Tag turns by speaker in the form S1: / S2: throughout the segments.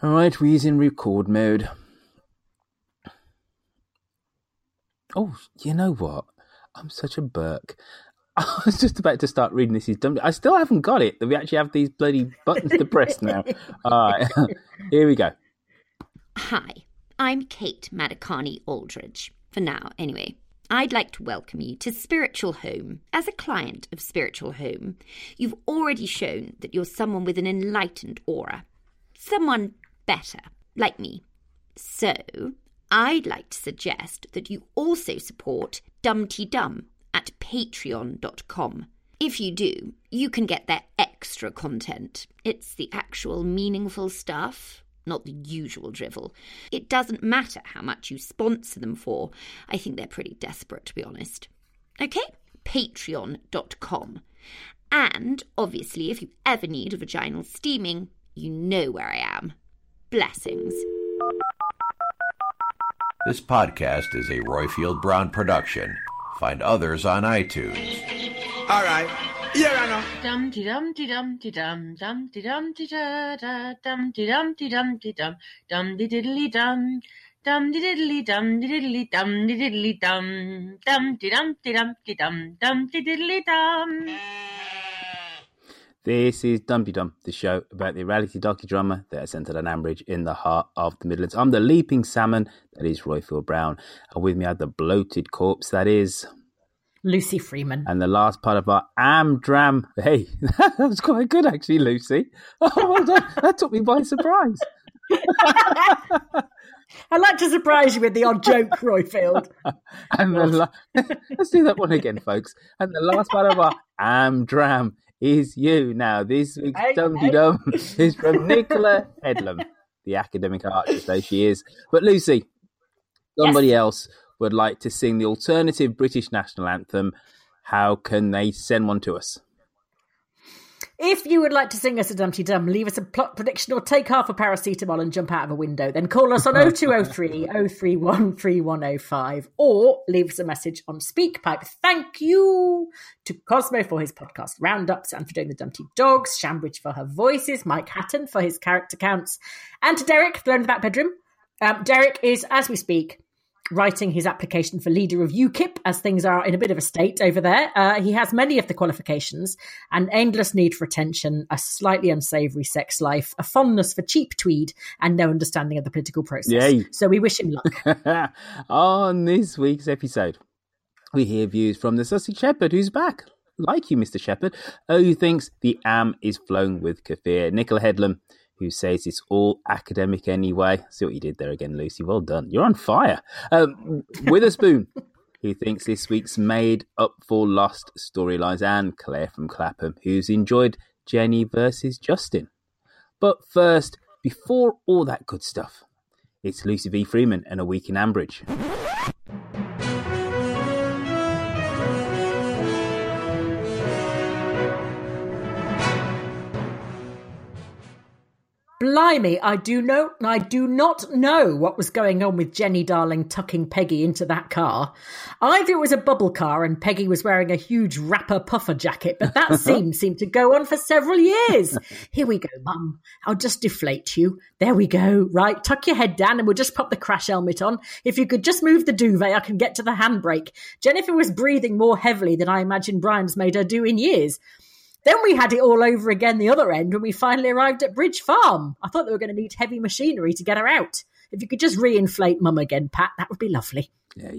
S1: All right, we're in record mode. Oh, you know what? I'm such a Burke. I was just about to start reading this. Is dumb. I still haven't got it. That we actually have these bloody buttons to press now. All right, here we go.
S2: Hi, I'm Kate Madikane Aldridge. For now, anyway. I'd like to welcome you to Spiritual Home. As a client of Spiritual Home, you've already shown that you're someone with an enlightened aura. Someone better, like me. So, I'd like to suggest that you also support Dum Tee Dum at patreon.com. If you do, you can get their extra content. It's the actual meaningful stuff, not the usual drivel. It doesn't matter how much you sponsor them for. I think they're pretty desperate, to be honest. Okay? Patreon.com. And obviously, if you ever need a vaginal steaming, you know where I am. Blessings.
S3: This podcast is a Roifield Brown production. Find others on iTunes.
S4: All right. Here I know.
S5: Dum de dum de dum de dum dum de dum de da da dum de dum de dum de dum dum de diddly dum dum de diddly dum de diddly dum de diddly dum dum de dum de dum de dum dum de diddly dum.
S1: This is Dum Tee Dum, the show about the reality docudrama that is centered on Ambridge in the heart of the Midlands. I'm the leaping salmon, that is Roifield Brown, and with me I have the bloated corpse, that is
S6: Lucy Freeman.
S1: And the last part of our Amdram. Hey, that was quite good, actually, Lucy. Oh, well done. That took me by surprise.
S6: I like to surprise you with the odd joke, Roifield.
S1: and the la- let's do that one again, folks. And the last part of our Amdram is you. Now, this week's
S6: Hey,
S1: Dum. Dum is from Nicola Headlam, the academic archer, though she is. But Lucy, somebody else would like to sing the alternative British national anthem. How can they send one to us?
S6: If you would like to sing us a Dum Tee Dum, leave us a plot prediction or take half a paracetamol and jump out of a window, then call us on 0203 031 3105 or leave us a message on SpeakPipe. Thank you to Cosmo for his podcast roundups and for doing the Dumpty Dogs, Shambridge for her voices, Mike Hatton for his character counts, and to Derek, the of the back bedroom. Um, Derek is, as we speak, writing his application for leader of UKIP as things are in a bit of a state over there. Uh, he has many of the qualifications an endless need for attention, a slightly unsavoury sex life, a fondness for cheap tweed, and no understanding of the political process.
S1: Yay.
S6: So we wish him luck.
S1: On this week's episode, we hear views from the Sussex Shepherd, who's back, like you, Mr. Shepherd, who thinks the am is flown with kefir. Nicola Headlam, who says it's all academic anyway. See what you did there again, Lucy. Well done. You're on fire. Um, Witherspoon, who thinks this week's made up for lost storylines, and Claire from Clapham, who's enjoyed Jenny versus Justin. But first, before all that good stuff, it's Lucy V. Freeman and a week in Ambridge.
S6: Blimey, I do know I do not know what was going on with Jenny Darling tucking Peggy into that car. Either it was a bubble car and Peggy was wearing a huge wrapper puffer jacket, but that scene seemed to go on for several years. Here we go, Mum. I'll just deflate you. There we go. Right, tuck your head down and we'll just pop the crash helmet on. If you could just move the duvet, I can get to the handbrake. Jennifer was breathing more heavily than I imagine Brian's made her do in years. Then we had it all over again the other end when we finally arrived at Bridge Farm. I thought they were going to need heavy machinery to get her out. If you could just reinflate Mum again, Pat, that would be lovely.
S1: Yeah.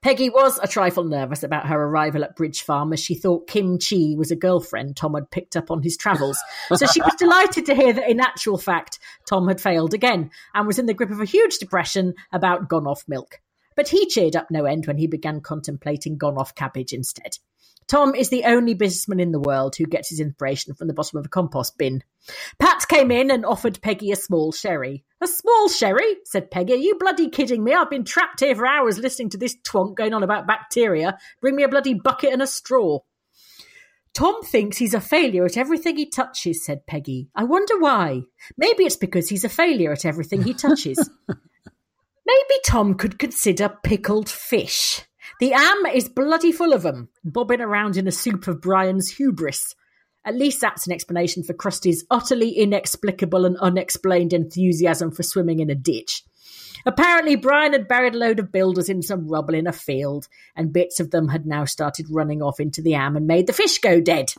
S6: Peggy was a trifle nervous about her arrival at Bridge Farm as she thought Kim Chi was a girlfriend Tom had picked up on his travels. So she was delighted to hear that in actual fact, Tom had failed again and was in the grip of a huge depression about gone off milk. But he cheered up no end when he began contemplating gone off cabbage instead. Tom is the only businessman in the world who gets his inspiration from the bottom of a compost bin. Pat came in and offered Peggy a small sherry. A small sherry? said Peggy. Are you bloody kidding me? I've been trapped here for hours listening to this twonk going on about bacteria. Bring me a bloody bucket and a straw. Tom thinks he's a failure at everything he touches, said Peggy. I wonder why. Maybe it's because he's a failure at everything he touches. Maybe Tom could consider pickled fish. The am is bloody full of them, bobbing around in a soup of Brian's hubris. At least that's an explanation for Krusty's utterly inexplicable and unexplained enthusiasm for swimming in a ditch. Apparently, Brian had buried a load of builders in some rubble in a field, and bits of them had now started running off into the am and made the fish go dead.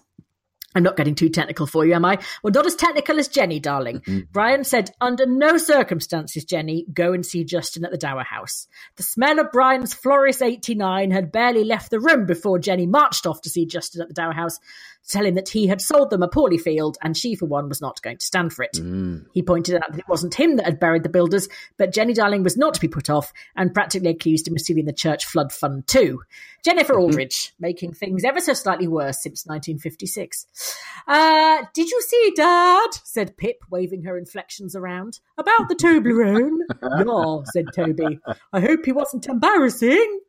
S6: I'm not getting too technical for you, am I? Well, not as technical as Jenny, darling. Mm-hmm. Brian said, under no circumstances, Jenny, go and see Justin at the Dower House. The smell of Brian's Floris 89 had barely left the room before Jenny marched off to see Justin at the Dower House, telling that he had sold them a poorly field and she, for one, was not going to stand for it. Mm. He pointed out that it wasn't him that had buried the builders, but Jenny Darling was not to be put off and practically accused him of stealing the church flood fund too. Jennifer mm-hmm. Aldridge, making things ever so slightly worse since 1956. Uh, did you see, Dad? said Pip, waving her inflections around. About the Toblerone? yeah, said Toby. I hope he wasn't embarrassing.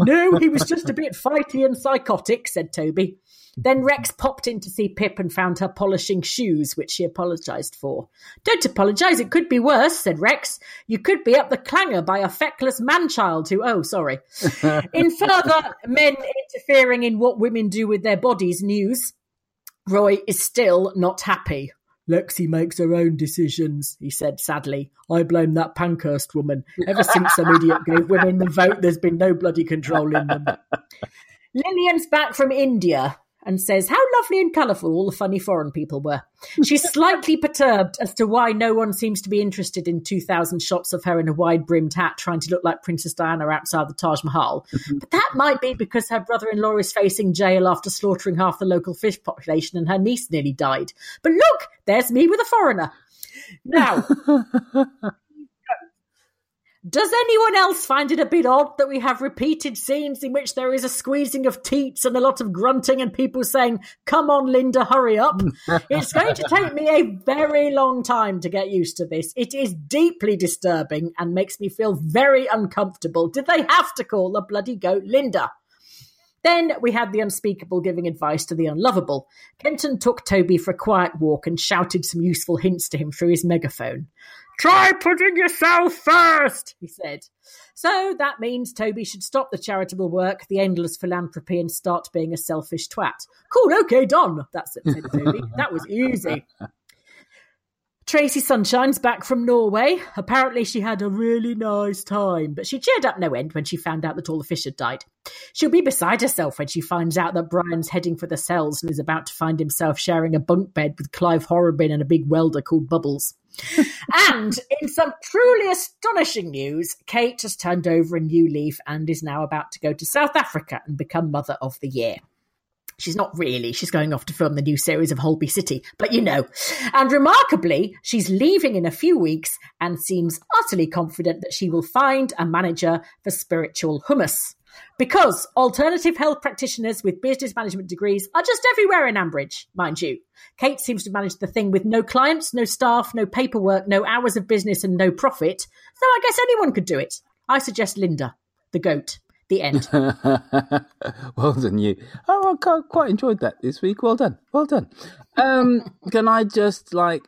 S6: No, he was just a bit fighty and psychotic, said Toby. Then Rex popped in to see Pip and found her polishing shoes, which she apologised for. Don't apologise, it could be worse, said Rex. You could be up the clanger by a feckless man-child who, oh, sorry. in further men interfering in what women do with their bodies news, Roy is still not happy. Lexi makes her own decisions, he said sadly. I blame that Pankhurst woman. Ever since some idiot gave women the vote, there's been no bloody control in them. Lillian's back from India and says how lovely and colourful all the funny foreign people were. She's slightly perturbed as to why no one seems to be interested in 2,000 shots of her in a wide brimmed hat trying to look like Princess Diana outside the Taj Mahal. Mm-hmm. But that might be because her brother in law is facing jail after slaughtering half the local fish population and her niece nearly died. But look, there's me with a foreigner. Now, Does anyone else find it a bit odd that we have repeated scenes in which there is a squeezing of teats and a lot of grunting and people saying, Come on, Linda, hurry up? it's going to take me a very long time to get used to this. It is deeply disturbing and makes me feel very uncomfortable. Did they have to call the bloody goat Linda? Then we had the unspeakable giving advice to the unlovable. Kenton took Toby for a quiet walk and shouted some useful hints to him through his megaphone. Try putting yourself first, he said. So that means Toby should stop the charitable work, the endless philanthropy, and start being a selfish twat. Cool, okay, done. That's it, said Toby. that was easy. Tracy Sunshine's back from Norway. Apparently, she had a really nice time, but she cheered up no end when she found out that all the fish had died. She'll be beside herself when she finds out that Brian's heading for the cells and is about to find himself sharing a bunk bed with Clive Horrobin and a big welder called Bubbles. and in some truly astonishing news, Kate has turned over a new leaf and is now about to go to South Africa and become Mother of the Year. She's not really. She's going off to film the new series of Holby City, but you know. And remarkably, she's leaving in a few weeks and seems utterly confident that she will find a manager for spiritual hummus. Because alternative health practitioners with business management degrees are just everywhere in Ambridge, mind you. Kate seems to manage the thing with no clients, no staff, no paperwork, no hours of business, and no profit. So I guess anyone could do it. I suggest Linda, the goat. The end.
S1: well done, you. Oh, I quite enjoyed that this week. Well done. Well done. Um, can I just like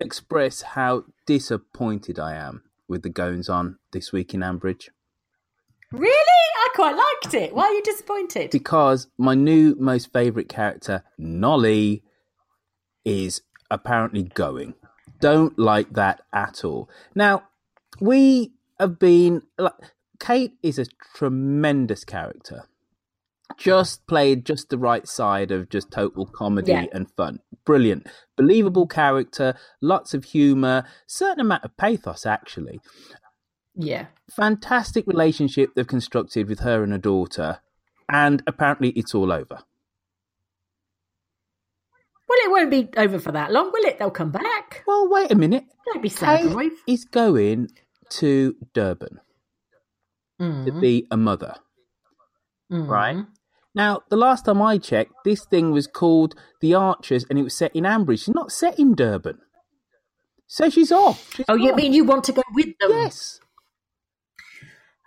S1: express how disappointed I am with the goings on this week in Ambridge?
S6: Really? I quite liked it. Why are you disappointed?
S1: Because my new most favourite character, Nolly, is apparently going. Don't like that at all. Now, we have been like Kate is a tremendous character. just played just the right side of just total comedy
S6: Yeah.
S1: and fun. Brilliant, believable character, lots of humor, certain amount of pathos actually.
S6: Yeah.
S1: Fantastic relationship they've constructed with her and her daughter, and apparently it's all over.
S6: Well, it won't be over for that long, will it? They'll come back.
S1: Well, wait a minute.
S6: Don't be sad,
S1: Kate is going to Durban to
S6: Mm,
S1: be a mother.
S6: mm.
S1: right? Now, the last time I checked, this thing was called The Archers and it was set in Ambridge. She's not set in Durban. So she's off. She's
S6: Oh, you mean you want to go with them?
S1: Yes.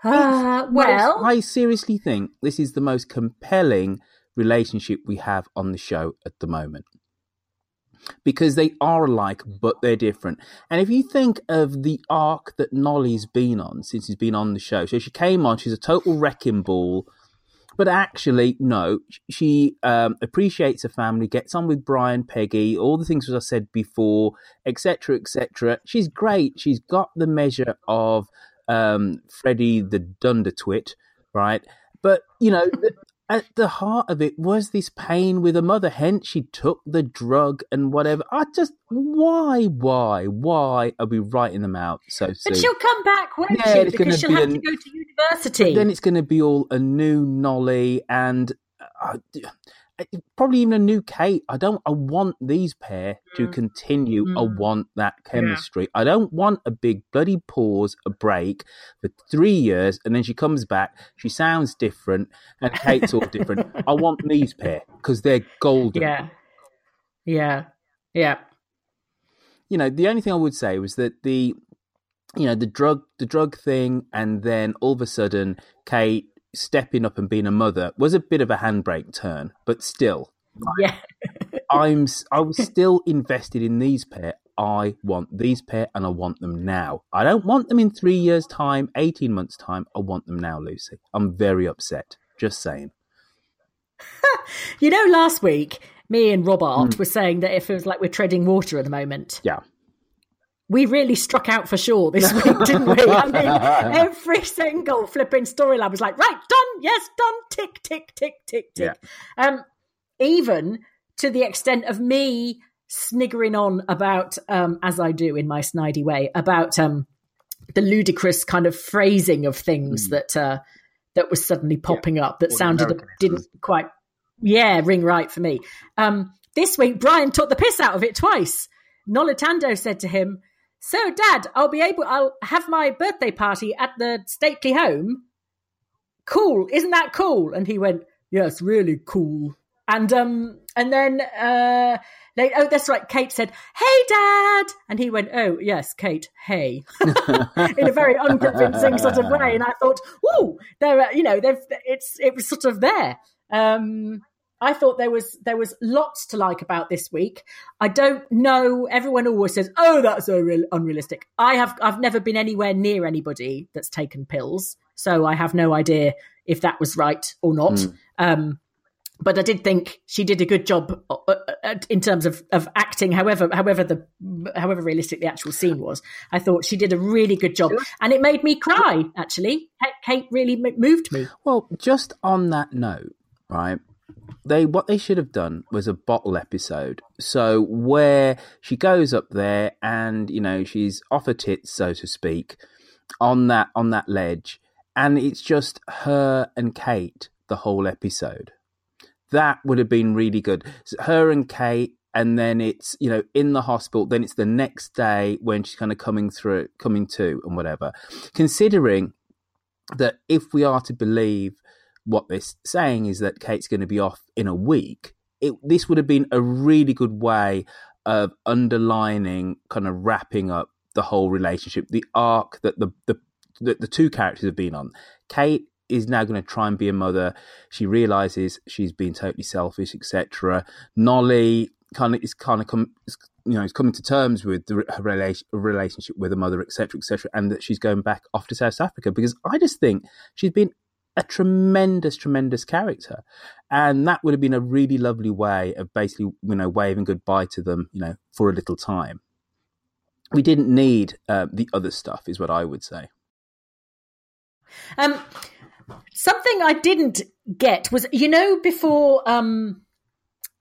S6: Uh, well,
S1: I seriously think this is the most compelling relationship we have on the show at the moment. Because they are alike, but they're different. And if you think of the arc that Nolly's been on since he's been on the show, so she came on, she's a total wrecking ball, but actually, no, she um, appreciates her family, gets on with Brian, Peggy, all the things that I said before, etc., etc. She's great. She's got the measure of um, Freddie the Dundertwit, right? But you know, at the heart of it was this pain with her mother. Hence, she took the drug and whatever. I just why, why, why are we writing them out so soon?
S6: but she'll come back, won't
S1: Yeah,
S6: she? Because she'll
S1: gonna
S6: have
S1: be
S6: to go to university.
S1: then it's going to be all a new Nolly and uh, probably even a new Kate. I don't. I want these pair to
S6: Mm.
S1: continue. I
S6: Mm.
S1: want that chemistry. I don't want a big bloody pause, a break for three years, and then she comes back. She sounds different, and Kate's all different. I want these pair because they're golden.
S6: yeah, yeah, yeah.
S1: you know, the only thing I would say was that the, you know, the drug, the drug thing, and then all of a sudden, Kate stepping up and being a mother was a bit of a handbrake turn, but still,
S6: Yeah.
S1: I'm I was still invested in these pair. I want these pair, and I want them now. I don't want them in three years' time, eighteen months' time. I want them now, Lucy. I'm very upset. Just saying.
S6: You know, last week, me and Rob Art hmm. were saying that it feels like we're treading water at the moment.
S1: Yeah.
S6: We really struck out for sure this week, didn't we? I mean, every single flipping storyline was like, right, done, yes, done, tick, tick, tick, tick, tick. Um, even to the extent of me sniggering on about, um, as I do in my snidey way, about um, the ludicrous kind of phrasing of things that uh, that was suddenly popping up that
S1: the
S6: sounded
S1: Americanisms.
S6: didn't quite, yeah, ring right for me. Um, this week, Brian took the piss out of it twice. Noluthando said to him, "So, Dad, I'll be able. I'll have my birthday party at the stately home. Cool, isn't that cool?" And he went, "Yes, really cool." And um, and then uh, oh, that's right. Kate said, "Hey, Dad," and he went, "Oh, yes, Kate, hey," in a very unconvincing sort of way. And I thought, "Ooh, there, you know, they've it's it was sort of there." Um, I thought there was there was lots to like about this week. I don't know. Everyone always says, "Oh, that's so real, unrealistic." I have I've never been anywhere near anybody that's taken pills, so I have no idea if that was right or not.
S1: Mm.
S6: Um, but I did think she did a good job uh, uh, in terms of, of acting. However, however the however realistic the actual scene was, I thought she did a really good job, and it made me cry. Actually, Kate really moved me.
S1: Well, just on that note, right? They what they should have done was a bottle episode. So where she goes up there and you know she's off her tits, so to speak, on that on that ledge, and it's just her and Kate the whole episode. That would have been really good. So her and Kate, and then it's you know in the hospital. Then it's the next day when she's kind of coming through, coming to, and whatever. Considering that if we are to believe what they're saying is that Kate's going to be off in a week, it, this would have been a really good way of underlining, kind of wrapping up the whole relationship, the arc that the the that the two characters have been on. Kate is now going to try and be a mother. She realizes she's been totally selfish, etc. Nolly kind of is kind of come, you know, is coming to terms with the, her relation, relationship with her mother, etc., etc., and that she's going back off to South Africa because I just think she's been a tremendous, tremendous character, and that would have been a really lovely way of basically, you know, waving goodbye to them, you know, for a little time. We didn't need uh, the other stuff, is what I would say.
S6: Um, Something I didn't get was, you know, before, um,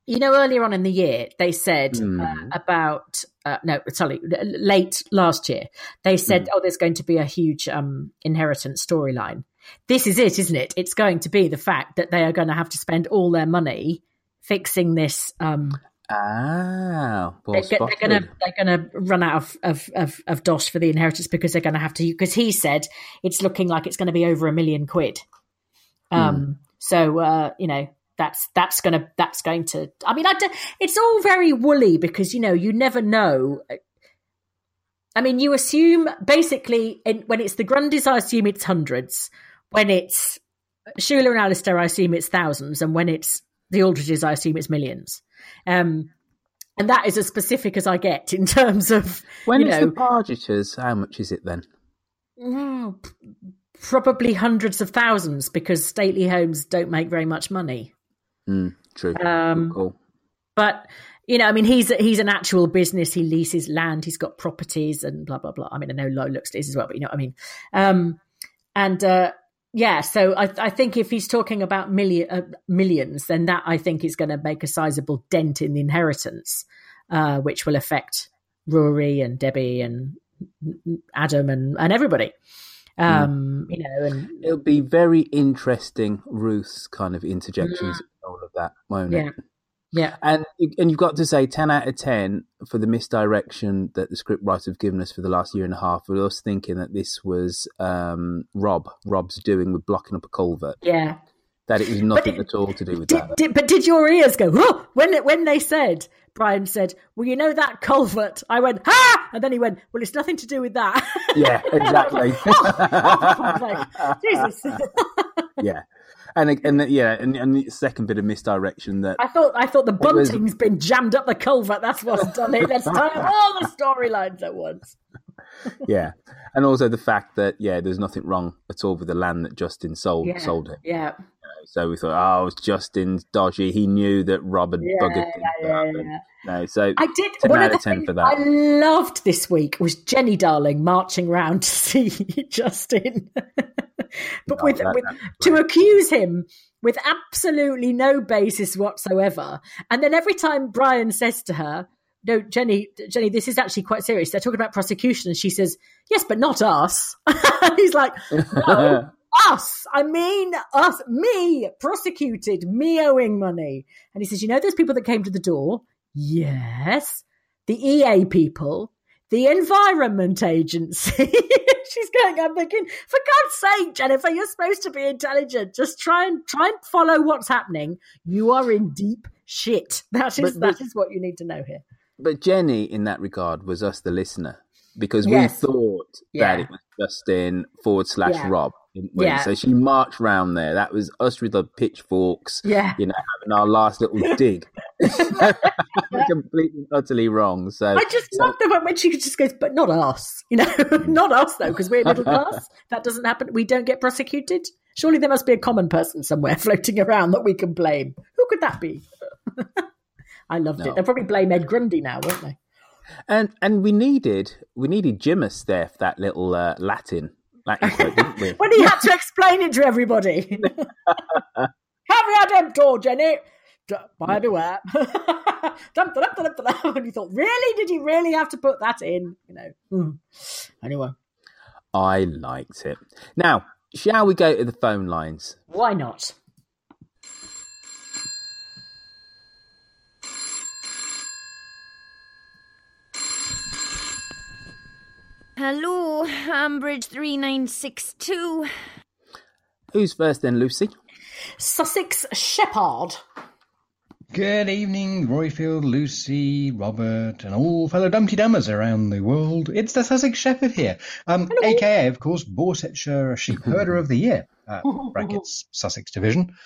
S6: you know, earlier on in the year, they said
S1: Mm.
S6: uh, about, uh, no, sorry, late last year, they said,
S1: Mm.
S6: oh, there's going to be a huge um, inheritance storyline. This is it, isn't it? It's going to be the fact that they are going to have to spend all their money fixing this. Um,
S1: Ah, well
S6: they're, they're gonna they're gonna run out of of of, of dosh for the inheritance because they're gonna have to because he said it's looking like it's going to be over a million quid. Um, so uh, you know that's that's gonna that's going to. I mean, I it's all very woolly because you know you never know. I mean, you assume basically in, when it's the Grundys, I assume it's hundreds. When it's Sheila and Alistair, I assume it's thousands, and when it's the Aldridges, I assume it's millions. Um, and that is as specific as I get in terms of
S1: When
S6: you
S1: it's
S6: know
S1: the Pargeters, how much is it then?
S6: mm, probably hundreds of thousands because stately homes don't make very much money.
S1: Mm, true.
S6: Um,
S1: cool.
S6: But you know, I mean, he's he's an actual business. He leases land. He's got properties and blah blah blah. I mean, I know Low looks this as well, but you know what I mean. Um, and uh, yeah, so I, I think if he's talking about million uh, millions, then that I think is going to make a sizable dent in the inheritance, uh, which will affect Rory and Debbie and Adam and and everybody. Um, You know, and
S1: It'll be very interesting, Ruth's kind of interjections and all of that, won't
S6: yeah,
S1: it?
S6: Yeah.
S1: And and you've got to say ten out of ten for the misdirection that the script writers have given us for the last year and a half. With us thinking that this was um, Rob, Rob's doing with blocking up a culvert.
S6: Yeah.
S1: That it was nothing
S6: it-
S1: at all to do with
S6: Did,
S1: that.
S6: did, but did your ears go oh, when when they said Brian said, "Well, you know that culvert." I went, "Ha!" and then he went, "Well, it's nothing to do with that."
S1: yeah, exactly.
S6: like, Jesus.
S1: yeah, and and yeah, and, and the second bit of misdirection that
S6: I thought I thought the
S1: was-
S6: bunting's been jammed up the culvert. That's what's done it. Let's tie up all the storylines at once.
S1: yeah, and also the fact that yeah, there's nothing wrong at all with the land that Justin sold
S6: Yeah,
S1: sold him.
S6: yeah,
S1: So we thought, oh, it's Justin's dodgy. He knew that Rob had
S6: yeah,
S1: buggered
S6: yeah, yeah, yeah.
S1: No, so
S6: I did.
S1: 10
S6: one
S1: out
S6: of the
S1: 10
S6: things
S1: for that.
S6: I loved this week was Jenny Darling marching round to see Justin, but with,
S1: that-
S6: with to accuse him with absolutely no basis whatsoever. And then every time Brian says to her, "No, Jenny, Jenny, this is actually quite serious." They're talking about prosecution, and she says, "Yes, but not us." he's like, "No." Us, I mean us, me prosecuted, me owing money. And he says, You know those people that came to the door? Yes. The EA people, the Environment Agency. She's going, I'm thinking, for God's sake, Jennifer, you're supposed to be intelligent. Just try and try and follow what's happening. You are in deep shit. That is
S1: But- but-
S6: that is what you need to know here.
S1: But Jenny, in that regard, was us the listener because
S6: Yes.
S1: we thought
S6: Yeah.
S1: that it was Justin forward slash
S6: Yeah.
S1: Rob.
S6: Yeah.
S1: So she marched round there. That was us with the pitchforks.
S6: Yeah.
S1: You know, having our last little dig. Completely, utterly wrong. So
S6: I just
S1: so-
S6: love the moment when she just goes, but not us. You know, not us though, because we're middle class. That doesn't happen. We don't get prosecuted. Surely there must be a common person somewhere floating around that we can blame. Who could that be? I loved
S1: No.
S6: it. They'll probably blame Ed Grundy now, won't they?
S1: And and we needed we needed Jimus there for that little uh, Latin Latin quote, didn't we?
S6: When he had to explain it to everybody. Caveat emptor, Jenny. D- Buyer beware. And you thought, really? Did you really have to put that in? You know. Hmm. Anyway,
S1: I liked it. Now, shall we go to the phone lines?
S6: why not?
S2: Hello, Ambridge 3962.
S1: Who's first then, Lucy?
S6: Sussex Shepherd.
S7: Good evening, Roifield, Lucy, Robert, and all fellow Dumpty Dummers around the world. It's the Sussex Shepherd here, um, aka, of course, Borsetshire Sheep Herder of the Year, uh, brackets Sussex Division,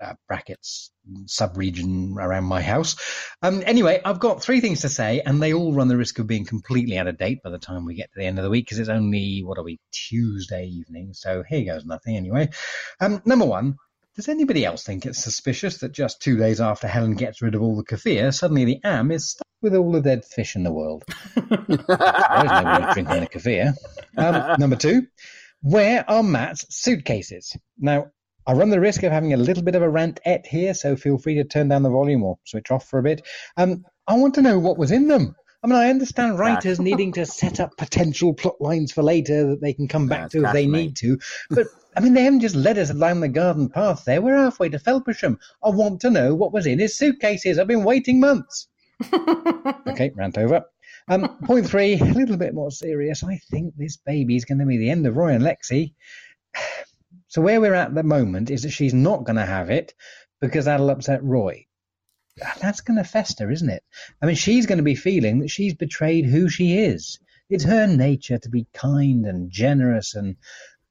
S7: uh, brackets sub-region around my house. Um, anyway, I've got three things to say, and they all run the risk of being completely out of date by the time we get to the end of the week, because it's only, what are we, Tuesday evening, so here goes nothing anyway. Um, number one, does anybody else think it's suspicious that just two days after Helen gets rid of all the kefir, suddenly the am is stuck with all the dead fish in the world? There's nobody drinking the kefir. Um, number two, Where are Matt's suitcases? Now, I run the risk of having a little bit of a rant-et here, so feel free to turn down the volume or switch off for a bit. Um, I want to know what was in them. I mean, I understand writers needing to set up potential plot lines for later that they can come back
S1: That's
S7: to if they need to, but I mean, they haven't just led us down the garden path there. We're halfway to Felpersham. I want to know what was in his suitcases. I've been waiting months. okay, rant over. Um, point three, a little bit more serious. I think this baby is going to be the end of Roy and Lexi. So where we're at the moment is that she's not going to have it because that'll upset Roy. That's going to fester, isn't it? I mean, she's going to be feeling that she's betrayed who she is. It's her nature to be kind and generous and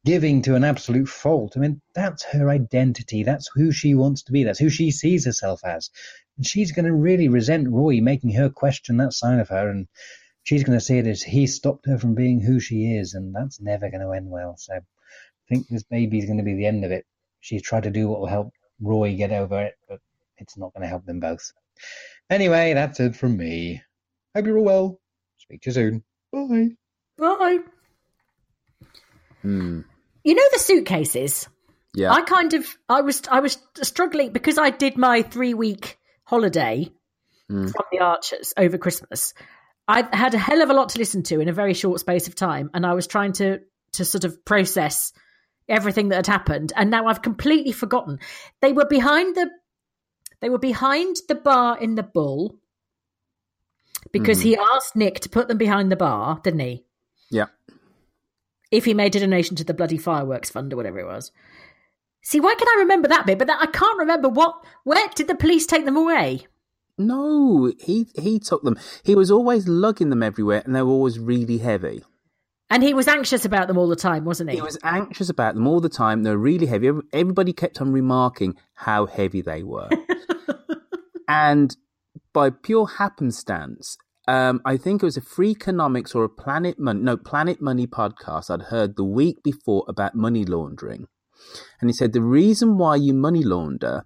S7: giving to an absolute fault. I mean, that's her identity. That's who she wants to be. That's who she sees herself as. And she's going to really resent Roy making her question that side of her. And she's going to see it as he stopped her from being who she is. And that's never going to end well. So I think this baby's going to be the end of it. She's tried to do what will help Roy get over it, but it's not going to help them both. Anyway, that's it from me. Hope you're all well. Speak to you soon. Bye.
S6: Bye.
S1: Hmm.
S6: You know the suitcases.
S1: Yeah.
S6: I kind of I was I was struggling because I did my three week holiday
S1: Mm.
S6: from the Archers over Christmas. I had a hell of a lot to listen to in a very short space of time, and I was trying to to sort of process everything that had happened, and now I've completely forgotten. They were behind the they were behind the bar in the Bull because
S1: Mhm.
S6: he asked Nick to put them behind the bar, didn't he?
S1: Yeah.
S6: If he made a donation to the bloody fireworks fund or whatever it was. See, why can I remember that bit? But that, I can't remember what. Where did the police take them away?
S1: No, he he took them. He was always lugging them everywhere, and they were always really heavy.
S6: And he was anxious about them all the time, wasn't he?
S1: He was anxious about them all the time. They were really heavy. Everybody kept on remarking how heavy they were. and by pure happenstance, um, I think it was a Freakonomics or a Planet Money, no, Planet Money podcast I'd heard the week before about money laundering. And he said the reason why you money launder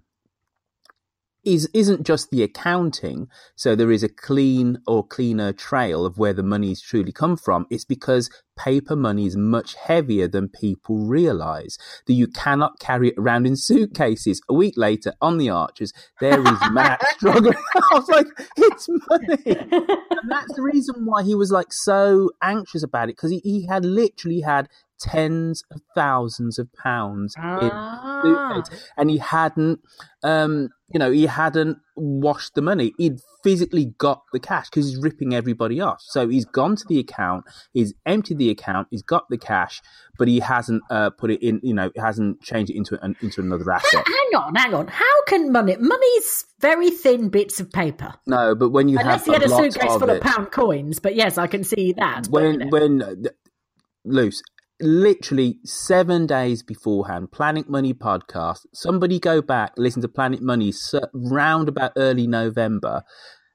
S1: is isn't just the accounting so there is a clean or cleaner trail of where the money's truly come from. It's because paper money is much heavier than people realize. That you cannot carry it around in suitcases. A week later on the archers there is matt struggling. I was like it's money. And that's the reason why he was like so anxious about it because he, he had literally had tens of thousands of pounds in
S6: Ah.
S1: suitcase and he hadn't um you know he hadn't washed the money he'd physically got the cash because he's ripping everybody off so he's gone to the account he's emptied the account he's got the cash but he hasn't uh, put it in you know he hasn't changed it into an, into another asset
S6: hang on, hang on. How can money? Money's very thin bits of paper.
S1: no but when you
S6: Unless
S1: have
S6: he had a suitcase
S1: of
S6: full
S1: it,
S6: of pound coins. But yes, I can see that. but, you
S1: when
S6: know.
S1: when uh, loose literally seven days beforehand planet money podcast somebody go back listen to planet money round about early november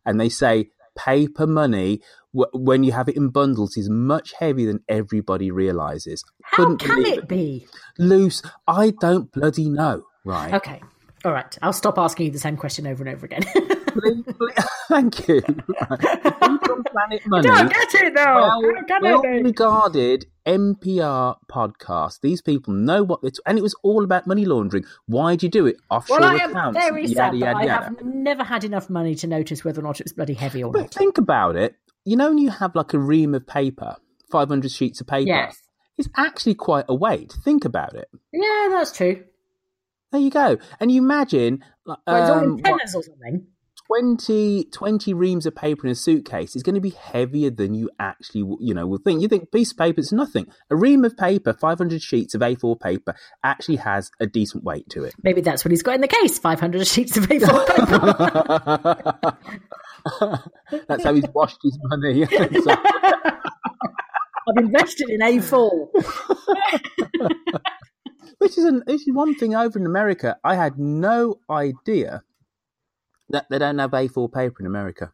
S1: and they say paper money when you have it in bundles is much heavier than everybody realizes
S6: How
S1: Couldn't
S6: can
S1: believe
S6: it be?
S1: loose i don't bloody know right
S6: Okay. All right. I'll stop asking you the same question over and over again.
S1: Thank you Right. On planet money
S6: don't get it though.
S1: well,
S6: How can
S1: well
S6: it
S1: regarded NPR podcast. These people know what they and it was all about money laundering. Why do you do it? Offshore
S6: Well, I am
S1: accounts.
S6: very
S1: yada,
S6: sad,
S1: yada,
S6: but I
S1: yada.
S6: have never had enough money to notice whether or not it was bloody heavy or
S1: But
S6: not.
S1: think about it. You know, when you have like a ream of paper, five hundred sheets of paper.
S6: Yes.
S1: It's actually quite a weight. Think about it.
S6: Yeah, that's true.
S1: There you go. And you imagine like,
S6: Well, it's all
S1: um,
S6: in
S1: what,
S6: or something.
S1: 20, 20 reams of paper in a suitcase is going to be heavier than you actually, you know, will think. You think piece of paper is nothing. A ream of paper, 500 sheets of A4 paper, actually has a decent weight to it.
S6: Maybe that's what he's got in the case 500 sheets of A4 paper.
S1: That's how he's washed his money. So-
S6: I've invested in A4.
S1: which is an, which is one thing over in America. I had no idea they don't have A4 paper in America.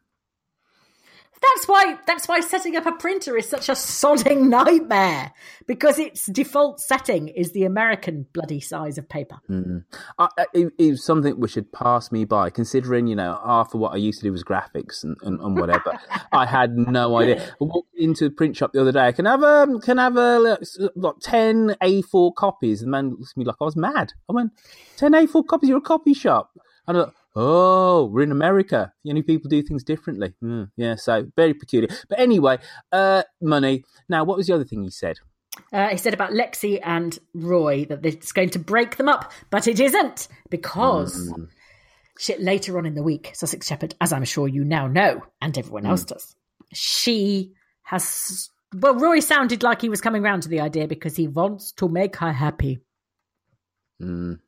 S6: That's why that's why setting up a printer is such a sodding nightmare because its default setting is the American bloody size of paper.
S1: Mm. I, it, it, was something which had passed me by, considering you know half of what I used to do was graphics and, and, and whatever. I had no idea. I walked into the print shop the other day. I Can have a can have a like ten A4 copies? And the man looked at me like I was mad. I went ten A4 copies. You're a copy shop. And I like, Oh, we're in America. The only people do things differently. Mm, yeah, so very peculiar. But anyway, uh, money. Now, what was the other thing he said?
S6: Uh, he said about Lexi and Roy that it's going to break them up, but it isn't because mm. shit, later on in the week, Sussex Shepherd, as I'm sure you now know, and everyone mm. else does, she has. Well, Roy sounded like he was coming round to the idea because he wants to make her happy.
S1: Mm.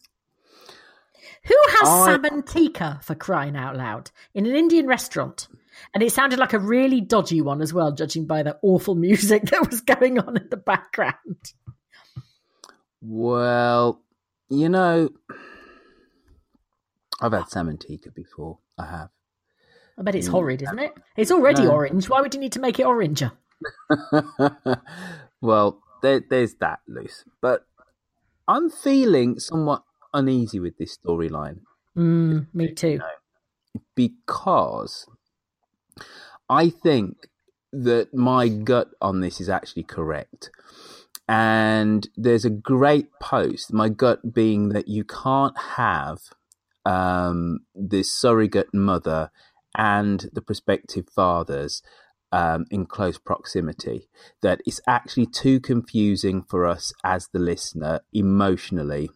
S6: Who has I... salmon tikka for crying out loud in an Indian restaurant? And it sounded like a really dodgy one as well, judging by the awful music that was going on in the background.
S1: Well, you know, I've had salmon tikka before. I have.
S6: I bet it's mm. horrid, isn't it? It's already no. orange. Why would you need to make it oranger?
S1: well, there, there's that, loose. But I'm feeling somewhat uneasy with this storyline.
S6: Mm, me too. You
S1: know, because I think that my gut on this is actually correct. And there's a great post, my gut being that you can't have um, this surrogate mother and the prospective fathers um, in close proximity. That it's actually too confusing for us as the listener emotionally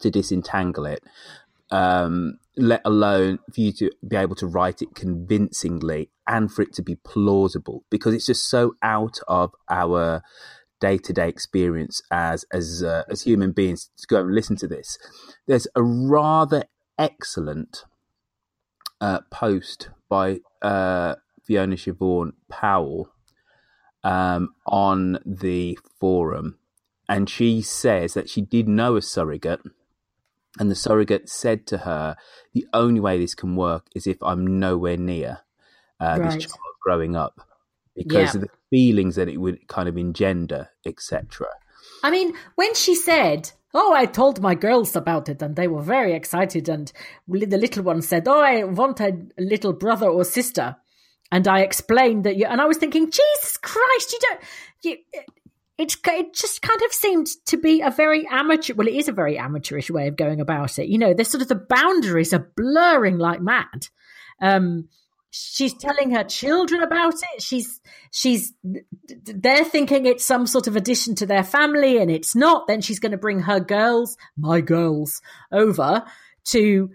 S1: to disentangle it, um, let alone for you to be able to write it convincingly and for it to be plausible, because it's just so out of our day to day experience as as uh, as human beings to go and listen to this. There's a rather excellent uh, post by uh, Fiona Siobhan Powell um, on the forum, and she says that she did know a surrogate and the surrogate said to her, The only way this can work is if I'm nowhere near uh, right. this child growing up because yeah. of the feelings that it would kind of engender, etc.
S6: I mean, when she said, Oh, I told my girls about it and they were very excited. And the little one said, Oh, I want a little brother or sister. And I explained that you, and I was thinking, Jesus Christ, you don't, you, it, just kind of seemed to be a very amateur well it is a very amateurish way of going about it. You know the sort of the boundaries are blurring like mad. Um, she's telling her children about it. She's she's they're thinking it's some sort of addition to their family and it's not. Then she's going to bring her girls my girls over to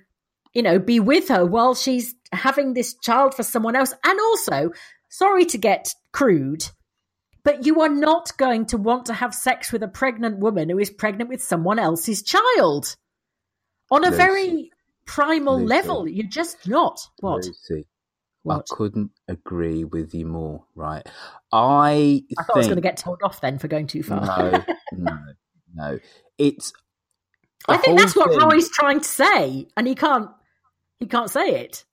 S6: you know be with her while she's having this child for someone else. And also sorry to get crude but you are not going to want to have sex with a pregnant woman who is pregnant with someone else's child on a Lucy. very primal Lucy. level. You're just not. What?
S1: Lucy. What? I couldn't agree with you more. Right? I.
S6: I thought think... I was going to get told off then for going too far.
S1: No, no, no. It's.
S6: I think that's thing... what Roy's trying to say, and he can't. He can't say it.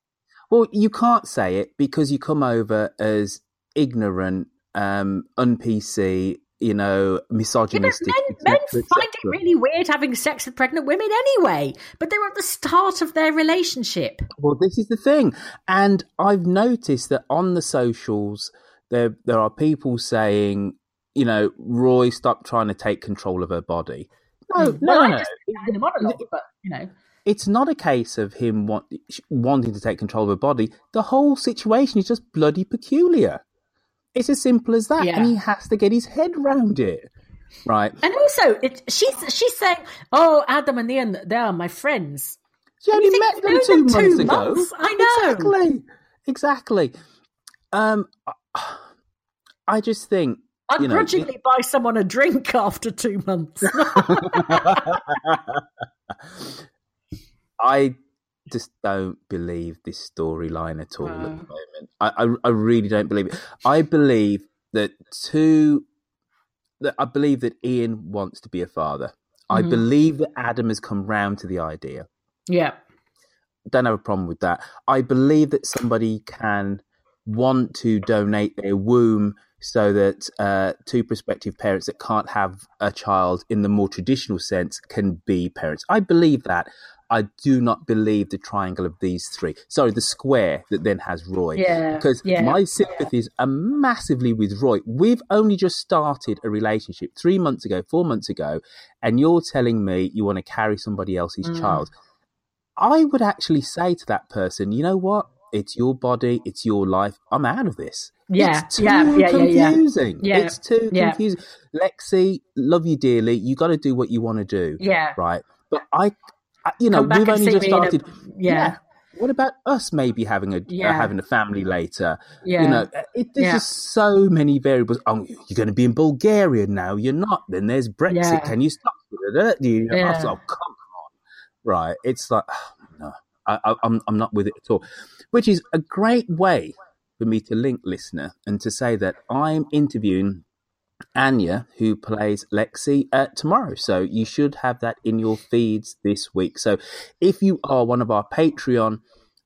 S1: Well, you can't say it because you come over as ignorant um, un-PC, you know, misogynistic.
S6: Yeah, men, men find it really weird having sex with pregnant women anyway, but they're at the start of their relationship.
S1: Well, this is the thing, and I've noticed that on the socials, there there are people saying, you know, Roy, stop trying to take control of her body. No, mm. no, no.
S6: no. Monologue, but you know.
S1: It's not a case of him want, wanting to take control of her body. The whole situation is just bloody peculiar. It's as simple as that, yeah. and he has to get his head round it. Right.
S6: And also, it, she's she's saying, "Oh, Adam and Ian, they are my friends."
S1: She only met them two, them months two ago.
S6: Months? I know
S1: exactly, exactly. Um, I just think
S6: I'd you know, grudgingly it... buy someone a drink after two months.
S1: I just don't believe this storyline at all at the moment. I, I, I really don't believe it. I believe that two that I believe that Ian wants to be a father. Mm-hmm. I believe that Adam has come round to the idea.
S6: Yeah.
S1: Don't have a problem with that. I believe that somebody can want to donate their womb so that uh, two prospective parents that can't have a child in the more traditional sense can be parents. I believe that. I do not believe the triangle of these three. Sorry, the square that then has Roy.
S6: Yeah,
S1: Because
S6: yeah.
S1: my sympathies are massively with Roy. We've only just started a relationship three months ago, four months ago, and you're telling me you want to carry somebody else's
S6: Mm.
S1: child. I would actually say to that person, you know what? It's your body, it's your life. I'm out of this.
S6: Yeah,
S1: it's too
S6: yeah, yeah, yeah, yeah.
S1: confusing.
S6: Yeah,
S1: It's too
S6: yeah.
S1: confusing. Lexi, love you dearly. You got to do what you want to do.
S6: Yeah.
S1: Right. But I you know, we've only just
S6: in a-
S1: started.
S6: yeah.
S1: What about us maybe having a uh,
S6: Yeah.
S1: having a family later?
S6: Yeah.
S1: You know, it, there's
S6: Yeah.
S1: just so many variables. Oh, you're going to be in Bulgaria now. You're not. Then there's Brexit.
S6: Yeah.
S1: Can you stop? You?
S6: Yeah.
S1: Oh, come on. Right. It's like no, I, I, I'm I'm not with it at all. Which is a great way for me to link listener and to say that I'm interviewing Anya, who plays Lexi, uh, tomorrow. So you should have that in your feeds this week. So if you are one of our Patreon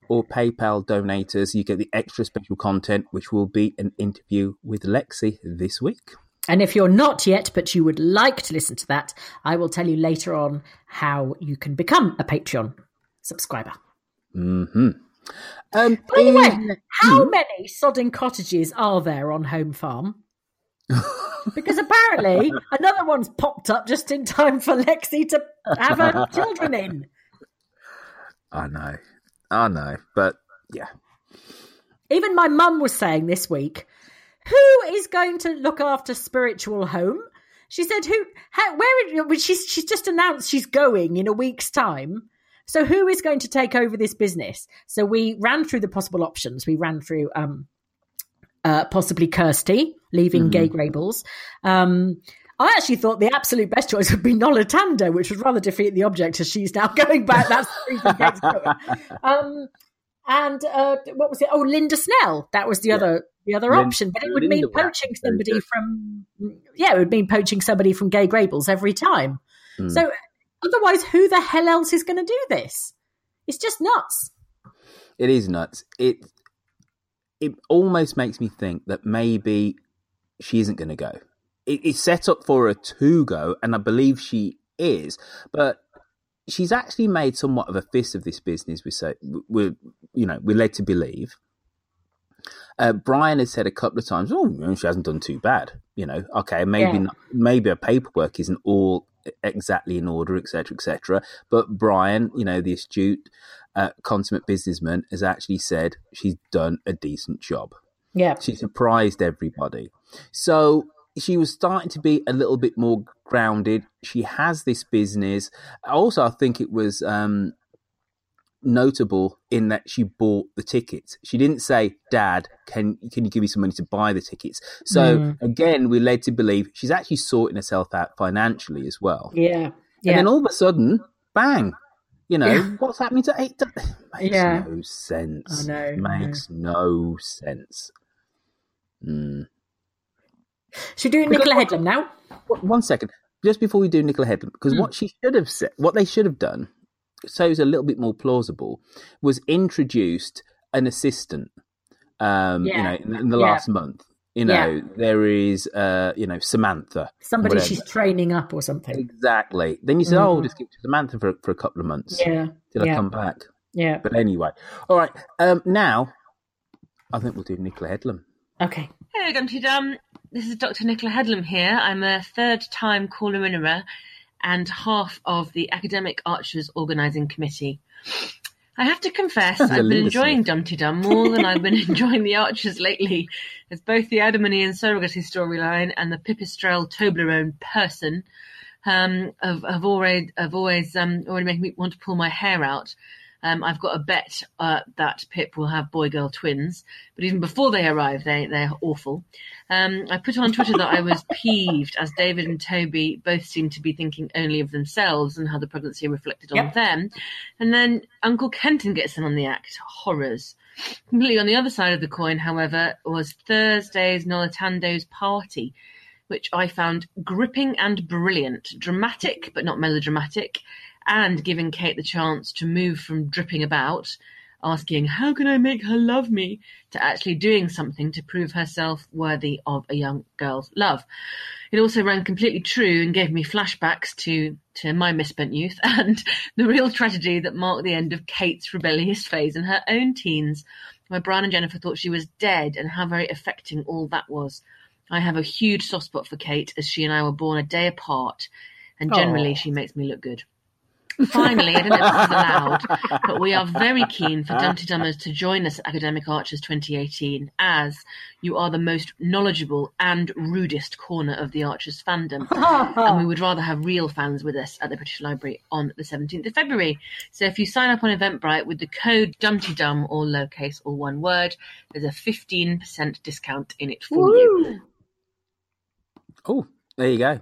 S1: or PayPal donators, you get the extra special content, which will be an interview with Lexi this week.
S6: And if you're not yet, but you would like to listen to that, I will tell you later on how you can become a Patreon subscriber.
S1: hmm Um,
S6: By the way, how many sodding cottages are there on Home Farm? Because apparently another one's popped up just in time for Lexi to have her children in.
S1: I know, I know, but yeah,
S6: Even my mum was saying this week, who is going to look after spiritual home? She said, "Who? How, where? She's she's just announced she's going in a week's time. So who is going to take over this business?" So we ran through the possible options. We ran through um, uh, possibly Kirsty leaving Grey Gables. Um, I actually thought the absolute best choice would be Noluthando, which would rather defeat the object as she's now going back. That's the reason. Um, and uh, what was it? Oh, Linda Snell. That was the
S1: Yeah.
S6: other the other option. But it would
S1: Linda
S6: mean poaching somebody from yeah, it would mean poaching somebody from Grey Gables every time.
S1: Hmm.
S6: So otherwise, who the hell else is going to do this? It's just nuts.
S1: it is nuts. It it almost makes me think that maybe she isn't going to go. It, it's set up for her to go, and I believe she is, but she's actually made somewhat of a fist of this business. We say we're you know we're led to believe. Uh, Brian has said a couple of times, "Oh, she hasn't done too bad." You know, okay, maybe
S6: Yeah.
S1: not, maybe her paperwork isn't all exactly in order, etc., etc. But Brian, you know, the astute, uh, consummate businessman, has actually said she's done a decent job.
S6: Yeah.
S1: She surprised everybody. So she was starting to be a little bit more grounded. She has this business. Also, I think it was um, notable in that she bought the tickets. She didn't say, "Dad, can can you give me some money to buy the tickets?" So
S6: Mm.
S1: again, we're led to believe she's actually sorting herself out financially as well.
S6: Yeah.
S1: And then all of a sudden, bang! You know
S6: Yeah.
S1: what's happening to it? Makes
S6: Yeah.
S1: no sense.
S6: I know, I
S1: Makes no sense. Mm.
S6: Should we do Nicola Headlam now?
S1: One- second, just before we do Nicola Headlam, because
S6: Hmm.
S1: what she should have said, what they should have done, so it's a little bit more plausible, was introduced an assistant. Um, you know, in, in the
S6: Yeah.
S1: last month, you know,
S6: Yeah.
S1: there is, uh, you know, Samantha.
S6: Somebody
S1: whatever.
S6: she's training up or something.
S1: exactly. Then you said, "Oh,
S6: Mhm.
S1: we'll just give it to Samantha for for a couple of months
S6: Yeah.
S1: till I come back."
S6: Yeah.
S1: But anyway, all right. Um, now, I think we'll do Nicola Headlam.
S6: Okay.
S5: Hello, Dum Tee Dum. This is Dr. Nicola Headlam here. I'm a third time caller winnerer and half of the Academic Archers Organising Committee. I have to confess, I've been enjoying
S1: Dum
S5: Tee Dum more than I've been enjoying the Archers lately, as both the Adam and surrogacy storyline and the Pipistrel Toblerone person um, have, have already have always um, already making me want to pull my hair out. Um, I've got a bet uh, that Pip will have boy girl twins, but even before they arrive, they they're awful. Um, I put on Twitter that I was peeved as David and Toby both seemed to be thinking only of themselves and how the pregnancy reflected on
S6: Yep.
S5: them. And then Uncle Kenton gets in on the act. Horrors. Completely on the other side of the coin, however, was Thursday's Noluthando's party, which I found gripping and brilliant, dramatic but not melodramatic, and giving Kate the chance to move from dripping about asking, How can I make her love me? to actually doing something to prove herself worthy of a young girl's love. It also rang completely true and gave me flashbacks to, to my misspent youth and the real tragedy that marked the end of Kate's rebellious phase in her own teens, where Brian and Jennifer thought she was dead and how very affecting all that was. I have a huge soft spot for Kate as she and I were born a day apart, and generally
S1: Aw.
S5: she makes me look good. Finally, I don't know if this is allowed, but we are very keen for Dum Tee Dummers to join us at Academic Archers 2018 as you are the most knowledgeable and rudest corner of the Archers fandom. and we would rather have real fans with us at the British Library on the 17th of February. So if you sign up on Eventbrite with the code DumTeeDum, all lowercase, all one word, there's a 15% discount in it for you.
S1: Oh, there you go.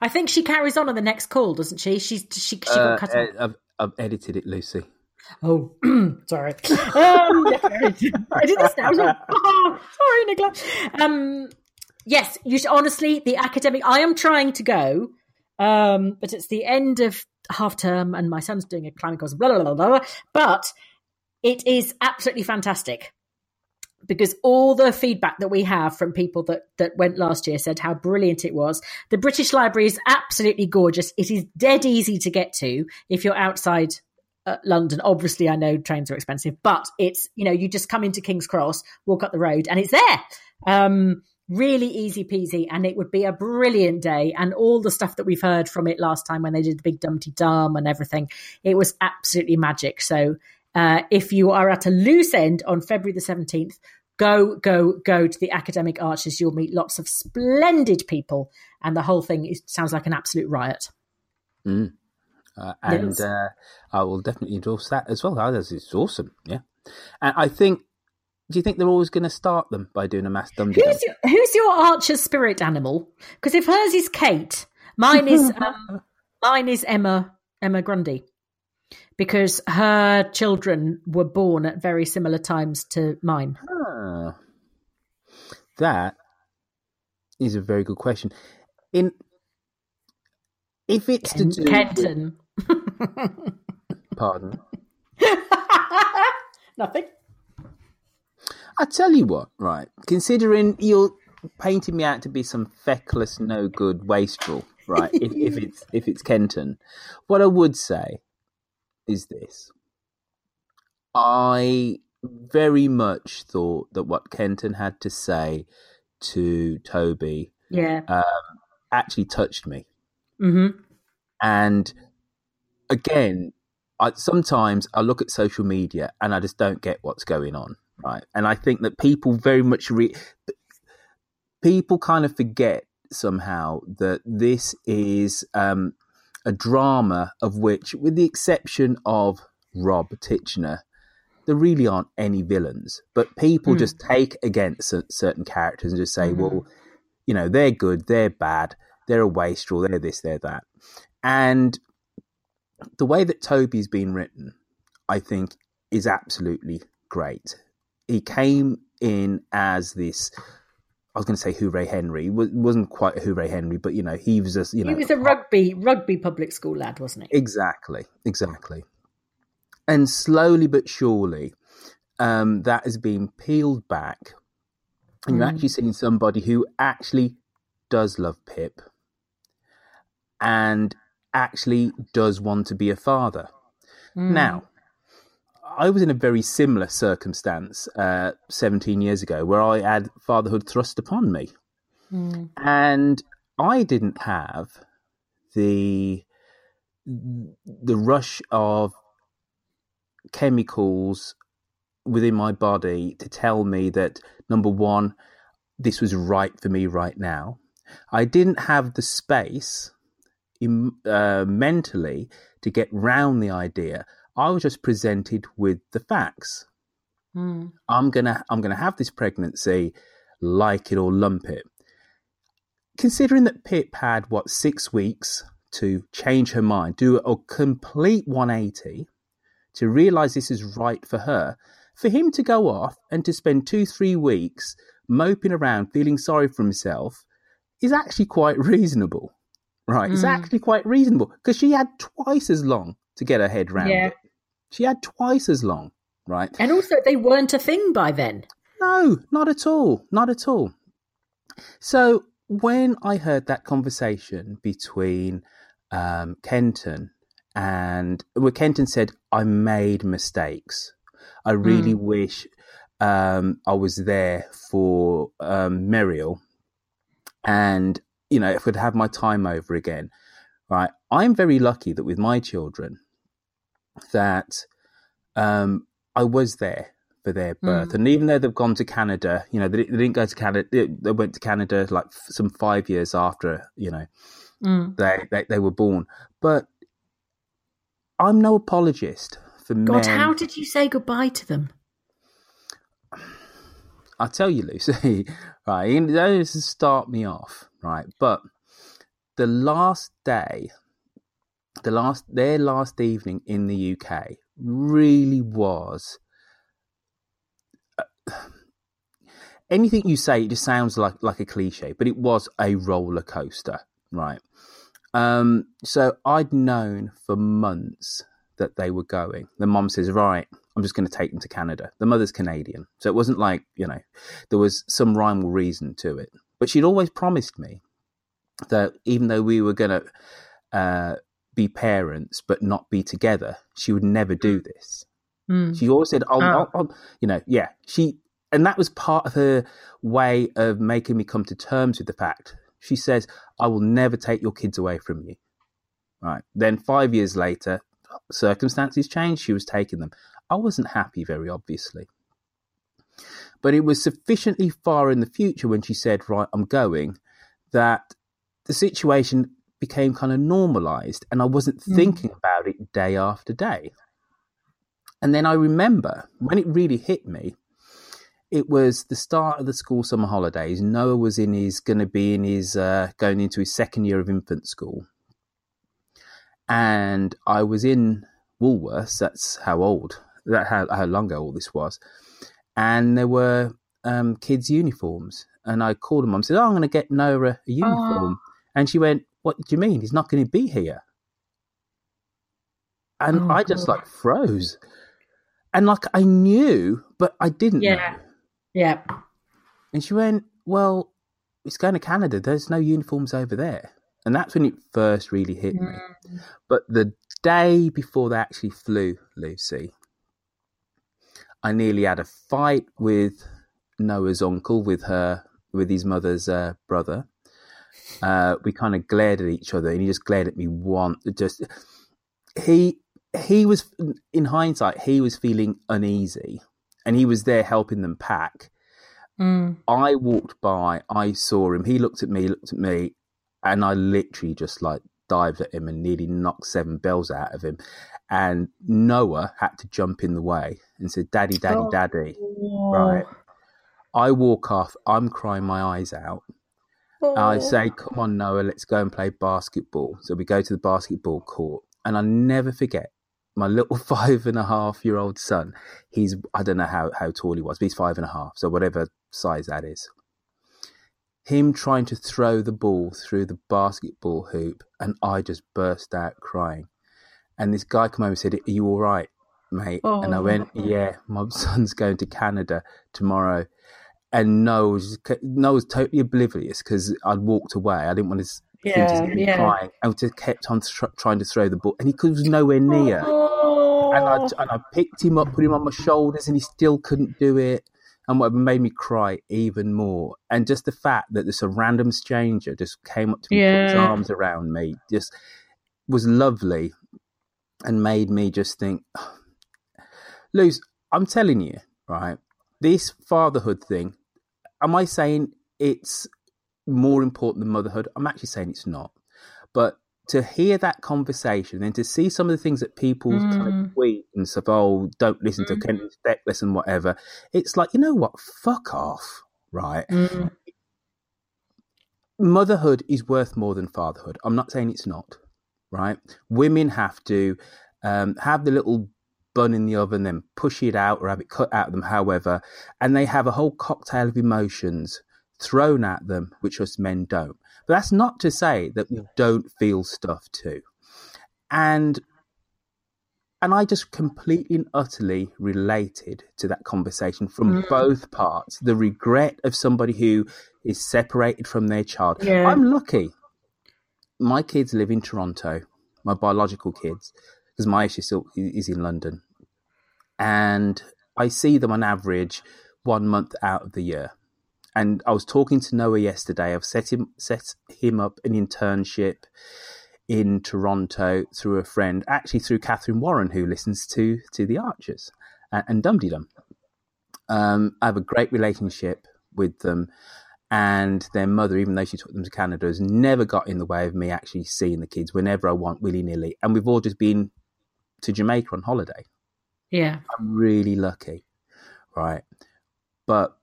S6: I think she carries on on the next call, doesn't she? She's she, she
S1: Uh,
S6: got cut
S1: uh,
S6: off.
S1: I've, I've edited it, Lucy.
S6: Oh, sorry. Um, I did this now. Oh, sorry, Nicola. Um, yes, you should, honestly, the academic. I am trying to go, um, but it's the end of half term, and my son's doing a climbing course. Blah blah blah blah. blah. But it is absolutely fantastic because all the feedback that we have from people that that went last year said how brilliant it was. The British Library is absolutely gorgeous. It is dead easy to get to if you're outside uh, London. Obviously, I know trains are expensive, but it's you know you just come into King's Cross, walk up the road, and it's there. Um, really easy peasy, and it would be a brilliant day. And all the stuff that we've heard from it last time when they did the big Dum Tee Dum and everything, it was absolutely magic. So. Uh, if you are at a loose end on February the 17th, go, go, go to the academic archers. You'll meet lots of splendid people, and the whole thing is, sounds like an absolute riot.
S1: Mm. Uh, and uh, I will definitely endorse that as well. Others, It's awesome. Yeah. And I think, do you think they're always going to start them by doing a mass dum?
S6: Who's your, who's your archer's spirit animal? Because if hers is Kate, mine is um, mine is Emma Emma Grundy, because her children were born at very similar times to mine.
S1: Ah, that is a very good question. In if it's
S6: Ken-
S1: to do
S6: Kenton.
S1: pardon,
S6: Nothing.
S1: I tell you what, right? Considering you're painting me out to be some feckless, no good wastrel, right? if, if it's if it's Kenton, what I would say is this: I very much thought that what Kenton had to say to Toby
S6: Yeah.
S1: um, actually touched me.
S6: hmm
S1: And again, I, sometimes I look at social media and I just don't get what's going on, right? And I think that people very much re- people kind of forget somehow that this is um, a drama of which, with the exception of Rob Titchener, there really aren't any villains. But people
S8: Mm.
S1: just take against certain characters and just say,
S8: Mhm.
S1: well, you know, they're good, they're bad, they're a wastrel, they're this, they're that. And the way that Toby's been written, I think, is absolutely great. He came in as this. I was going to say Hooray Henry. Wasn't quite a Hooray Henry, but you know, he was a you know
S6: he was a rugby rugby public school lad, wasn't he?
S1: Exactly, exactly. And slowly but surely, um, that has been peeled back, and you're
S8: Mm.
S1: actually seeing somebody who actually does love Pip, and actually does want to be a father.
S8: Mm.
S1: Now, I was in a very similar circumstance uh, 17 years ago, where I had fatherhood thrust upon me
S6: Mm.
S1: and I didn't have the the rush of chemicals within my body to tell me that number one, this was right for me right now. I didn't have the space in, uh, mentally to get round the idea. I was just presented with the facts.
S6: Mm.
S1: I'm gonna I'm gonna have this pregnancy, like it or lump it. Considering that Pip had what six weeks to change her mind, do a complete 180 to realize this is right for her, for him to go off and to spend two three weeks moping around, feeling sorry for himself, is actually quite reasonable, right? It's
S8: Mm.
S1: actually quite reasonable because she had twice as long to get her head round
S6: Yeah.
S1: it. She had twice as long. right?
S6: And also, they weren't a thing by then.
S1: No, not at all. Not at all. So when I heard that conversation between um, Kenton and where Kenton said, I made mistakes. I really
S6: Mm.
S1: wish um, I was there for um, Meriel. And, you know, if I'd have my time over again, right? I'm very lucky that with my children, that um, I was there for their birth.
S6: Mm.
S1: And even though they've gone to Canada, you know, they, they didn't go to Canada. They, they went to Canada like f- some five years after, you know,
S6: Mm.
S1: they, they they were born. But I'm no apologist for
S6: God,
S1: men.
S6: how did you say goodbye to them?
S1: I'll tell you, Lucy. right, you know, this is to start me off, right? But the last day, the last their last evening in the UK really was. uh, anything you say, it just sounds like like a cliche, but it was a roller coaster, right? Um, so I'd known for months that they were going. The mom says, "Right, I'm just going to take them to Canada." The mother's Canadian, so it wasn't like you know there was some rhyme or reason to it. But she'd always promised me that even though we were going to uh, be parents but not be together, she would never do this.
S6: Mm.
S1: She always said, "I'll,
S6: Oh.
S1: I'll, I'll," you know, yeah." She and that was part of her way of making me come to terms with the fact. She says, "I will never take your kids away from you." Right. Then five years later, circumstances changed. She was taking them. I wasn't happy, very obviously, but it was sufficiently far in the future when she said, "Right, I'm going," that the situation became kind of normalized, and I wasn't
S6: Mm.
S1: thinking about it day after day. And then I remember when it really hit me, it was the start of the school summer holidays. Noah was in his going to be in his uh, going into his second year of infant school, and I was in Woolworths. That's how old that how how long ago all this was, and there were um, kids' uniforms, and I called her mum and said, "Oh, I'm going to get Noah a uniform," and she went, "What do you mean? He's not going to be here." And
S6: Oh,
S1: I just
S6: God.
S1: like froze. And like I knew, but I didn't
S6: Yeah.
S1: know.
S6: Yeah.
S1: And she went, Well, it's going to Canada. There's no uniforms over there. And that's when it first really hit me. But the day before they actually flew, Lucy, I nearly had a fight with Noah's uncle, with her, with his mother's uh, brother. Uh, we kind of glared at each other, and he just glared at me once. Just he he was in hindsight, he was feeling uneasy, and he was there helping them pack.
S6: Mm.
S1: I walked by, I saw him. He looked at me, looked at me, and I literally just like dived at him and nearly knocked seven bells out of him. And Noah had to jump in the way and said, "Daddy, daddy,
S6: Oh.
S1: daddy." Right. I walk off. I'm crying my eyes out. I say, "Come on, Noah, let's go and play basketball." So we go to the basketball court, and I never forget my little five and a half year old son. He's I don't know how how tall he was, but he's five and a half, so whatever size that is. Him trying to throw the ball through the basketball hoop, and I just burst out crying. And this guy came over and said, "Are you all right, mate?" And I oh, went, "Yeah, my son's going to Canada tomorrow." And Noah was, Noah was totally oblivious because I'd walked away. I didn't want to s- him to
S6: Yeah, yeah.
S1: crying. I just kept on tr- trying to throw the ball, and he was nowhere near. And I, oh. and I picked him up, put him on my shoulders, and he still couldn't do it. And what made me cry even more, and just the fact that this a random stranger just came up to me, put his arms around me, just was lovely, and made me just think, Luz, I'm telling you, right, this fatherhood thing. Am I saying it's more important than motherhood? I'm actually saying it's not. But to hear that conversation and to see some of the things that people kind
S6: Mm.
S1: of tweet and stuff, oh, don't listen to Kenton Steckless and whatever, it's like, you know what? Fuck off, right?
S6: Mm.
S1: Motherhood is worth more than fatherhood. I'm not saying it's not, right? Women have to um, have the little bun in the oven, then push it out or have it cut out of them, however, and they have a whole cocktail of emotions thrown at them, which us men don't. But that's not to say that we don't feel stuff too. And and I just completely and utterly related to that conversation from
S6: Mm.
S1: both parts. The regret of somebody who is separated from their child.
S6: Yeah.
S1: I'm lucky. My kids live in Toronto, my biological kids, because my issue still is in London. And I see them on average one month out of the year. And I was talking to Noah yesterday. I've set him set him up an internship in Toronto through a friend, actually through Catherine Warren, who listens to to the Archers and, and Dum Dum. Um, I have a great relationship with them, and their mother, even though she took them to Canada, has never got in the way of me actually seeing the kids whenever I want, willy nilly. And we've all just been to Jamaica on holiday.
S6: Yeah.
S1: I'm really lucky, right? But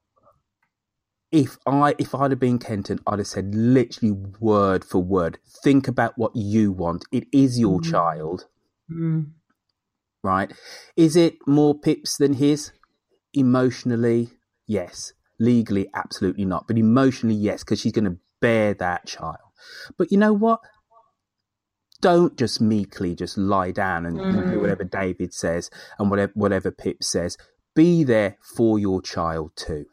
S1: if I if I'd have been Kenton, I'd have said literally word for word. Think about what you want. It is your
S6: Mm.
S1: child,
S6: Mm.
S1: right? Is it more pips than his? Emotionally, yes. Legally, absolutely not. But emotionally, yes, because she's going to bear that child. But you know what? Don't just meekly just lie down and, and do
S6: Mm.
S1: whatever David says and whatever whatever Pip says. Be there for your child too.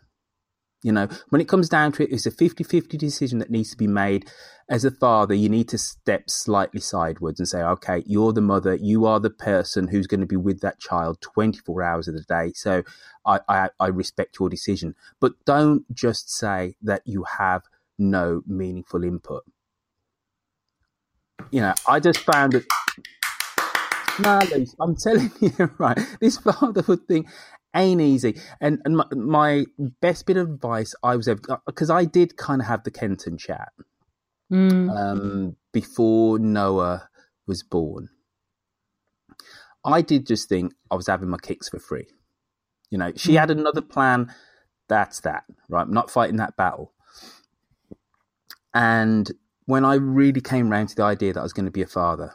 S1: You know, when it comes down to it, it's a 50 50 decision that needs to be made. As a father, you need to step slightly sideways and say, okay, you're the mother, you are the person who's going to be with that child 24 hours of the day. So I, I, I respect your decision. But don't just say that you have no meaningful input. You know, I just found that. No, I'm telling you, right, this fatherhood thing ain't easy. And and my, my best bit of advice I was ever because I did kind of have the Kenton chat
S6: Mm.
S1: um, before Noah was born. I did just think I was having my kicks for free. You know, she had another plan. That's that, right? I'm not fighting that battle. And when I really came round to the idea that I was going to be a father,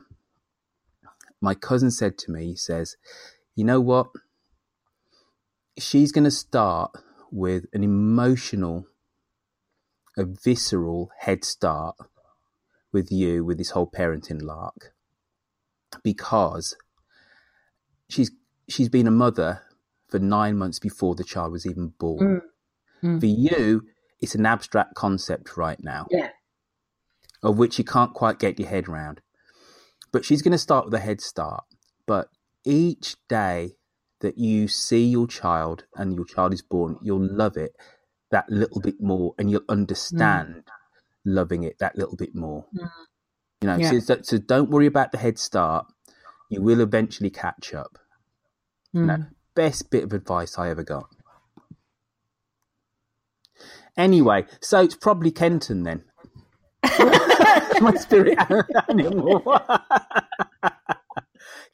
S1: my cousin said to me, he says, You know what? She's going to start with an emotional, a visceral head start with you with this whole parenting lark because she's she's been a mother for nine months before the child was even born.
S6: Mm.
S1: For you, it's an abstract concept right now
S6: Yeah.
S1: of which you can't quite get your head round. But she's going to start with a head start. But each day that you see your child and your child is born, you'll love it that little bit more and you'll understand loving it that little bit more. You know,
S6: Yeah.
S1: so, so don't worry about the head start. You will eventually catch up. You know,
S6: Mm.
S1: best bit of advice I ever got. Anyway, so it's probably Kenton then. My spirit animal.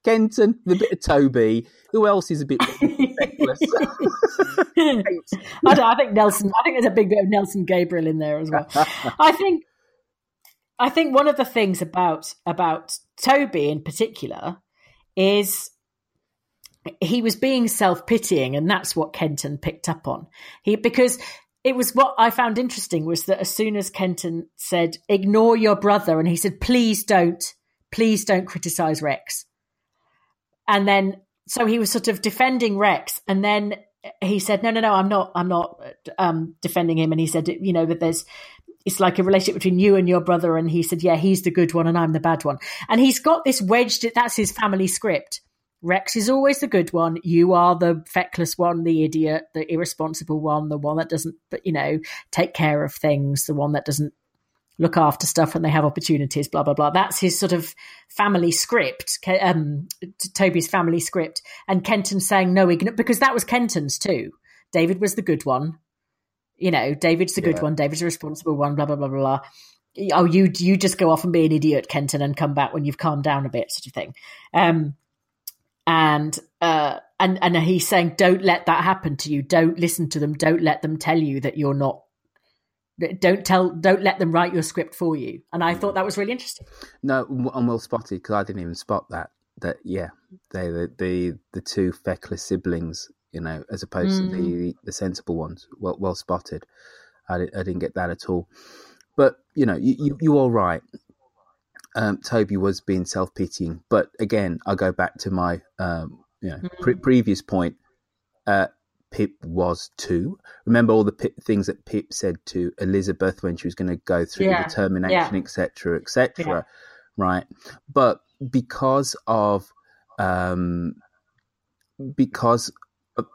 S1: Kenton, the bit of Toby. Who else is a bit feckless?
S6: I, don't, I think Nelson. I think there's a big bit of Nelson Gabriel in there as well. I think. I think one of the things about about Toby in particular is he was being self pitying, and that's what Kenton picked up on. He because it was what I found interesting was that as soon as Kenton said, "Ignore your brother," and he said, "Please don't, please don't criticize Rex," and then so he was sort of defending Rex, and then he said, "No, no, no, I'm not. I'm not um, defending him." And he said, "You know that there's." It's like a relationship between you and your brother, and he said, "Yeah, he's the good one, and I'm the bad one." And he's got this wedged. That's his family script. Rex is always the good one. You are the feckless one, the idiot, the irresponsible one, the one that doesn't, you know, take care of things, the one that doesn't look after stuff when they have opportunities. Blah blah blah. That's his sort of family script. Um, Toby's family script, and Kenton saying no, igno-, because that was Kenton's too. David was the good one. You know, David's the good one. David's the responsible one. Blah blah blah blah blah. Oh, you you just go off and be an idiot, Kenton, and come back when you've calmed down a bit, sort of thing. Um, and uh, and and he's saying, don't let that happen to you. Don't listen to them. Don't let them tell you that you're not. Don't tell. Don't let them write your script for you. And I thought that was really interesting.
S1: No, I'm well spotted because I didn't even spot that. That yeah, they the the, the two feckless siblings, you know, as opposed to the the sensible ones. Well, well spotted. I, I didn't get that at all. But you know, you you you're all right. um, Toby was being self pitying. But again, I go back to my um, you know
S6: Mm-hmm.
S1: pre- previous point. Uh, Pip was two. Remember all the Pip, things that Pip said to Elizabeth when she was going to go through
S6: Yeah,
S1: the termination,
S6: yeah.
S1: etc., etc.
S6: Yeah.
S1: Right, but because of um, because of,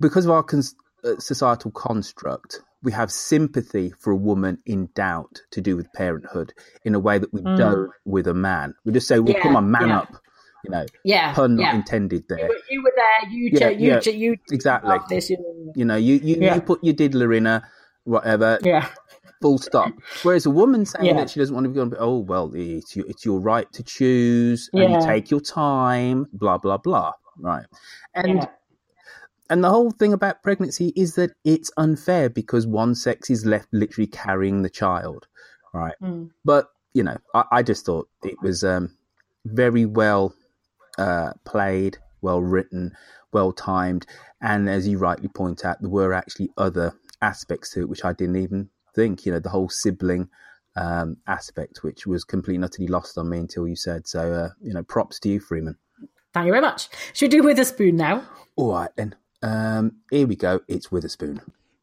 S1: because of our cons- uh, societal construct, we have sympathy for a woman in doubt to do with parenthood in a way that we
S6: Mm.
S1: don't with a man. We just say, "Well, come on, man up," you know.
S6: Yeah,
S1: pun not
S6: yeah.
S1: intended
S6: You
S1: there.
S6: were, you were there. You,
S1: Yeah,
S6: ch- you,
S1: yeah,
S6: ch- you
S1: exactly.
S6: This, you,
S1: You know, you you,
S6: Yeah.
S1: you put your diddler in a whatever.
S6: Yeah.
S1: Full stop. Whereas a woman saying
S6: Yeah.
S1: that she doesn't want to be going, oh well, it's your, it's your right to choose, and
S6: Yeah.
S1: you take your time, blah blah blah. Right, and
S6: Yeah.
S1: and the whole thing about pregnancy is that it's unfair because one sex is left literally carrying the child, right?
S6: Mm.
S1: But you know, I, I just thought it was um, very well uh, played, well written, well timed, and as you rightly point out, there were actually other aspects to it which I didn't even think. You know, the whole sibling um, aspect, which was completely and utterly lost on me until you said. So, uh, you know, props to you, Freeman.
S6: Thank you very much. Should we do Witherspoon now?
S1: All right then. Um, here we go. It's Witherspoon.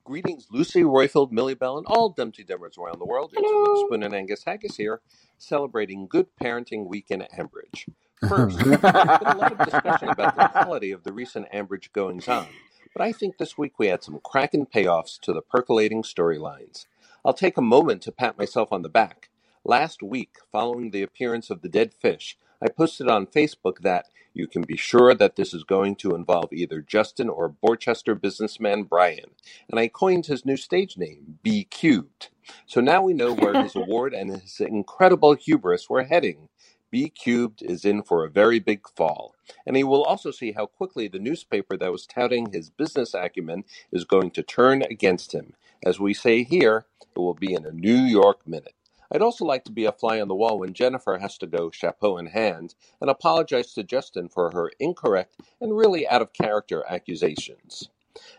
S8: Greetings, Lucy, Roifield, Millie Bell, and all Dum Tee Dummers around the world. It's Witherspoon and Angus Haggis here, celebrating Good Parenting Week in Ambridge. First, there's been a lot of discussion about the quality of the recent Ambridge goings on, but I think this week we had some cracking payoffs to the percolating storylines. I'll take a moment to pat myself on the back. Last week, following the appearance of the dead fish, I posted on Facebook that you can be sure that this is going to involve either Justin or Borchester businessman Brian, and I coined his new stage name, B Cubed. So now we know where his award and his incredible hubris were heading. B Cubed is in for a very big fall, and he will also see how quickly the newspaper that was touting his business acumen is going to turn against him. As we say here, it will be in a New York minute. I'd also like to be a fly on the wall when Jennifer has to go chapeau in hand and apologize to Justin for her incorrect and really out of character accusations.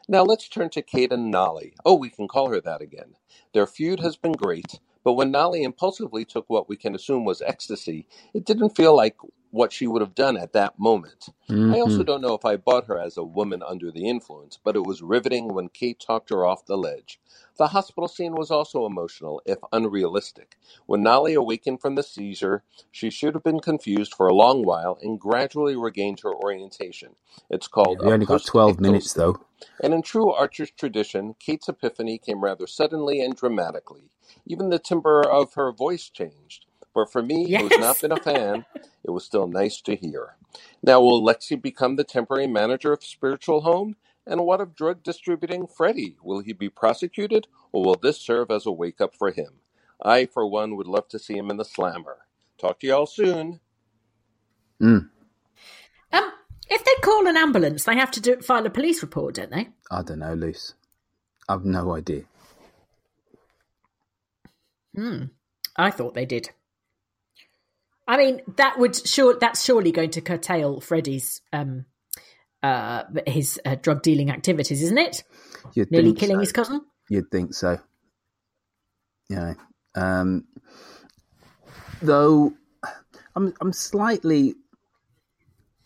S8: Now let's turn to Kate and Nolly. Oh, we can call her that again. Their feud has been great, but when Nolly impulsively took what we can assume was ecstasy, it didn't feel like what she would have done at that moment. I mm-hmm.
S1: also
S8: don't know if I bought her as a woman under the influence, but it was riveting when Kate talked her off the ledge. The hospital scene was also emotional, if unrealistic. When Nolly awakened from the seizure, she should have been confused for a long while and gradually regained her orientation. It's called
S1: We only got 12 minutes, though.
S8: and in true Archer's tradition, Kate's epiphany came rather suddenly and dramatically. Even the timbre of her voice changed. But for me, who's not been a fan, it was still nice to hear. Now, will Lexi become the temporary manager of Spiritual Home? And what of drug distributing Freddie? Will he be prosecuted, or will this serve as a wake up for him? I, for one, would love to see him in the slammer. Talk to y'all soon.
S1: Mm.
S6: Um, if they call an ambulance, they have to do file a police report, don't they?
S1: I don't know, Luce. I've no idea.
S6: Hmm. I thought they did. I mean, that would sure that's surely going to curtail Freddie's um uh his uh, drug dealing activities, isn't it?
S1: You'd
S6: Nearly killing
S1: so.
S6: his cousin.
S1: You'd think so. Know, um, though I'm I'm slightly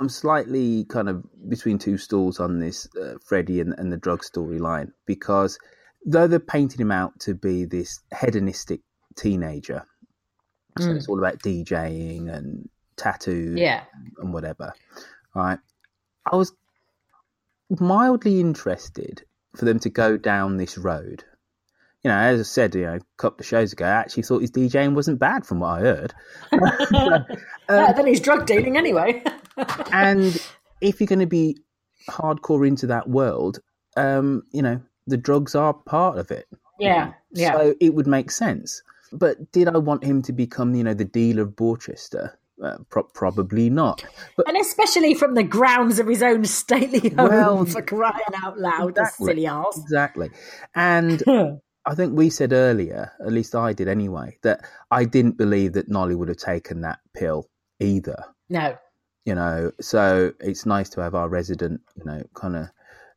S1: I'm slightly kind of between two stools on this uh, Freddie and, and the drug storyline because though they're painting him out to be this hedonistic teenager, so
S6: Mm.
S1: it's all about DJing and tattoos
S6: Yeah.
S1: and whatever, right? I was mildly interested for them to go down this road. You know, as I said, you know, a couple of shows ago, I actually thought his DJing wasn't bad from what I heard.
S6: Uh, then he's drug dealing anyway.
S1: and if you're going to be hardcore into that world, um, you know, the drugs are part of it.
S6: yeah, yeah.
S1: So it would make sense. But did I want him to become, you know, the dealer of Borchester? Uh, pro- probably not. But
S6: and especially from the grounds of his own stately home
S1: Well,
S6: for crying out loud,
S1: exactly.
S6: silly ass.
S1: Exactly. And I think we said earlier, at least I did anyway, that I didn't believe that Nolly would have taken that pill either.
S6: No.
S1: You know, so it's nice to have our resident, you know, kind of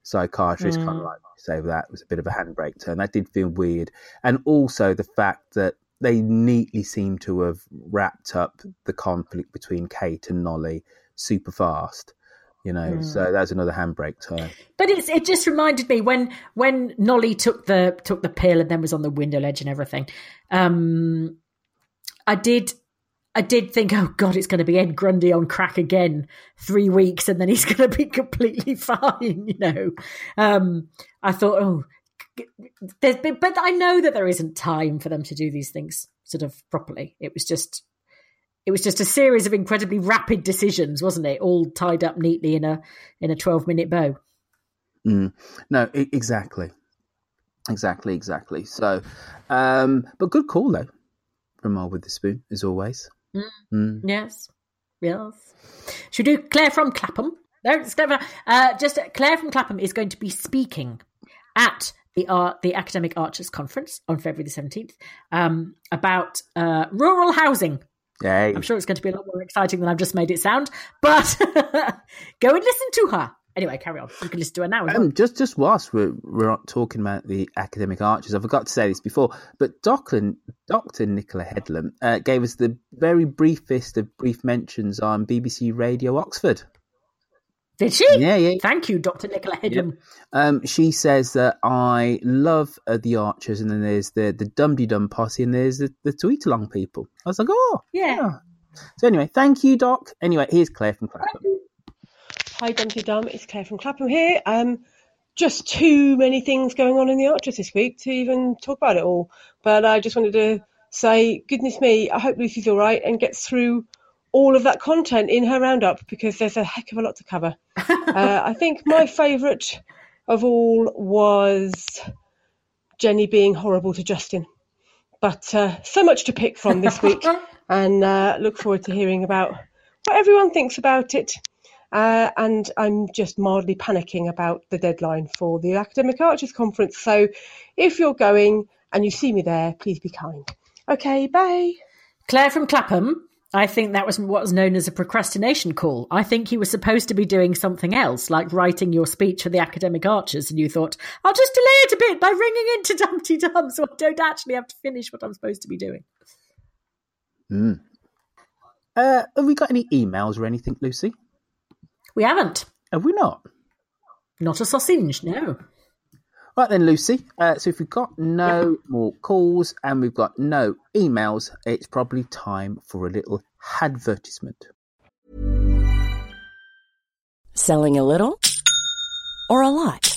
S1: psychiatrist kind of
S6: Mm.
S1: like say that was a bit of a handbrake turn. That did feel weird. And also the fact that they neatly seem to have wrapped up the conflict between Kate and Nolly super fast. You know,
S6: Mm.
S1: so that's another handbrake turn.
S6: But it's it just reminded me when when Nolly took the took the pill and then was on the window ledge and everything. Um, I did I did think, oh god, it's going to be Ed Grundy on crack again. Three weeks and then he's going to be completely fine. You know, um, I thought, oh, there's been, but I know that there isn't time for them to do these things sort of properly. It was just it was just a series of incredibly rapid decisions, wasn't it? All tied up neatly in a in a twelve minute bow.
S1: Mm. No, e- exactly, exactly, exactly. So, um, but good call though from the spoon as always. Mm.
S6: Yes, yes. Should we do Claire from Clapham? No, it's Claire. from- Uh, just Claire from Clapham is going to be speaking at the art, the Academic Archers Conference on February the seventeenth um, about uh, rural housing.
S1: Yay.
S6: I'm sure it's going to be a lot more exciting than I've just made it sound. But go and listen to her. Anyway, carry on. You can listen to her now. well.
S1: Um, just just whilst we're we're talking about the academic archers, I forgot to say this before, but Dr. Dr. Nicola Headlam uh, gave us the very briefest of brief mentions on BBC Radio Oxford.
S6: Did she?
S1: Yeah, yeah.
S6: Thank you, Dr. Nicola Headlam.
S1: Um, she says that I love uh, the Archers, and then there's the the Dum Dum posse, and there's the, the Tweet Along people. I was like, oh,
S6: Yeah.
S1: So anyway, thank you, Doc. Anyway, here's Claire from Clapham.
S9: Hi, Dum Tee Dum. It's Claire from Clapham here. Um, just too many things going on in the Archers this week to even talk about it all. But I just wanted to say, goodness me, I hope Lucy's all right and gets through all of that content in her roundup because there's a heck of a lot to cover. uh, I think my favourite of all was Jenny being horrible to Justin. But uh, so much to pick from this week, and uh, look forward to hearing about what everyone thinks about it. Uh, and I'm just mildly panicking about the deadline for the Academic Archers Conference. So if you're going and you see me there, please be kind. Okay, bye.
S6: Claire from Clapham. I think that was what was known as a procrastination call. I think you were supposed to be doing something else, like writing your speech for the academic archers, and you thought, I'll just delay it a bit by ringing into Dum Tee Dum so I don't actually have to finish what I'm supposed to be doing.
S1: Mm. Uh, have we got any emails or anything, Lucy?
S6: We haven't.
S1: Have we not?
S6: Not a sausage, no.
S1: Right then, Lucy. Uh, so if we've got no more calls and we've got no emails, it's probably time for a little advertisement.
S10: Selling a little or a lot?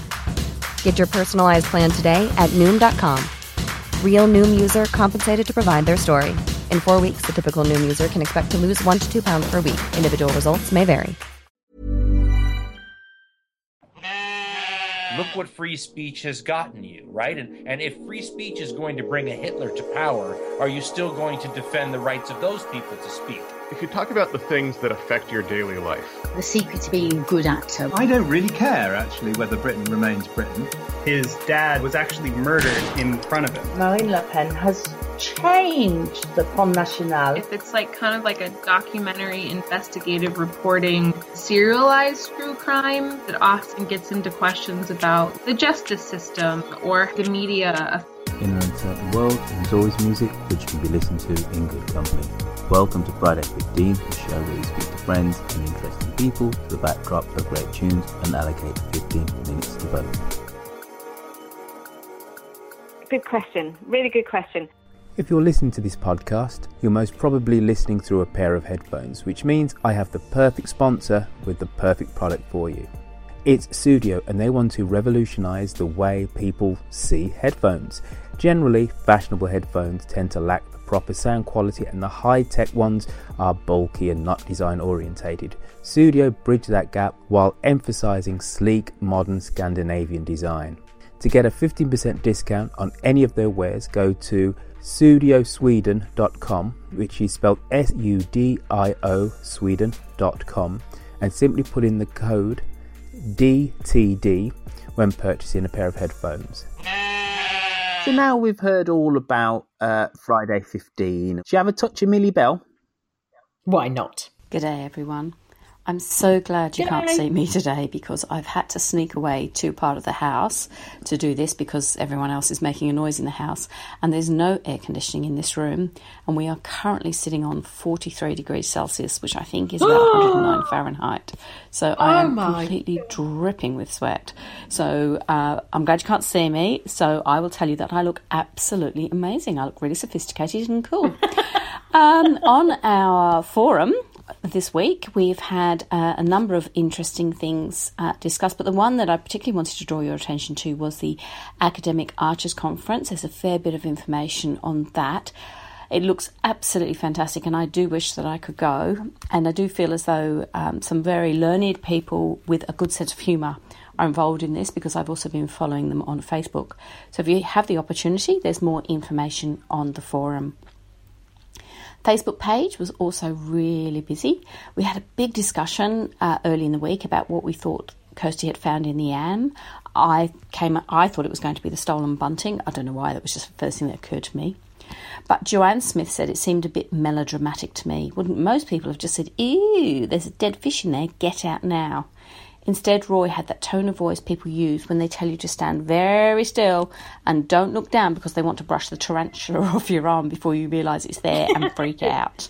S11: Get your personalized plan today at Noom.com. Real Noom user compensated to provide their story. In four weeks, the typical Noom user can expect to lose one to two pounds per week. Individual results may vary.
S12: Look what free speech has gotten you, right? And and if free speech is going to bring a Hitler to power, are you still going to defend the rights of those people to speak?
S13: If you talk about the things that affect your daily life,
S14: The secret to being a good actor.
S15: I don't really care, actually, whether Britain remains Britain.
S16: His dad was actually murdered in front of him.
S17: Marine Le Pen has
S16: changed the Front National.
S17: If it's like kind of like a documentary investigative reporting serialized true crime that often gets into questions about the justice system or the media.
S1: In an uncertain world, there's always music which can be listened to in good company. Welcome to Friday 15, the show where we speak to friends and interesting people to the backdrop of great tunes and allocate 15 minutes to both.
S18: Good question. Really good question.
S1: If you're listening to this podcast, you're most probably listening through a pair of headphones, which means I have the perfect sponsor with the perfect product for you. It's Sudio, and they want to revolutionize the way people see headphones. Generally, fashionable headphones tend to lack the proper sound quality, and the high tech ones are bulky and not design orientated. Sudio bridge that gap while emphasizing sleek, modern Scandinavian design. To get a 15% discount on any of their wares, go to sudiosweden.com, which is spelled S U D I O Sweden.com, and simply put in the code DTD when purchasing a pair of headphones. So now we've heard all about uh, Friday 15. Do you have a touch of Millie Bell?
S6: Why not?
S19: Good day, everyone. I'm so glad you can't see me today because I've had to sneak away to part of the house to do this because everyone else is making a noise in the house and there's no air conditioning in this room and we are currently sitting on 43 degrees Celsius which I think is about 109 Fahrenheit. So I
S6: Oh
S19: am completely dripping with sweat. So uh, I'm glad you can't see me. So I will tell you that I look absolutely amazing. I look really sophisticated and cool. Um, on our forum this week, we've had uh, a number of interesting things uh, discussed, but the one that I particularly wanted to draw your attention to was the Academic Archers Conference. There's a fair bit of information on that. It looks absolutely fantastic, and I do wish that I could go. And I do feel as though um, some very learned people with a good sense of humour are involved in this because I've also been following them on Facebook. So if you have the opportunity, there's more information on the forum. Facebook page was also really busy. We had a big discussion uh, early in the week about what we thought Kirsty had found in the am. I came. I thought it was going to be the stolen bunting. I don't know why. That was just the first thing that occurred to me. But Joanne Smith said it seemed a bit melodramatic to me. Wouldn't most people have just said, "Ew, there's a dead fish in there. Get out now." Instead, Roy had that tone of voice people use when they tell you to stand very still and don't look down because they want to brush the tarantula off your arm before you realise it's there and freak out.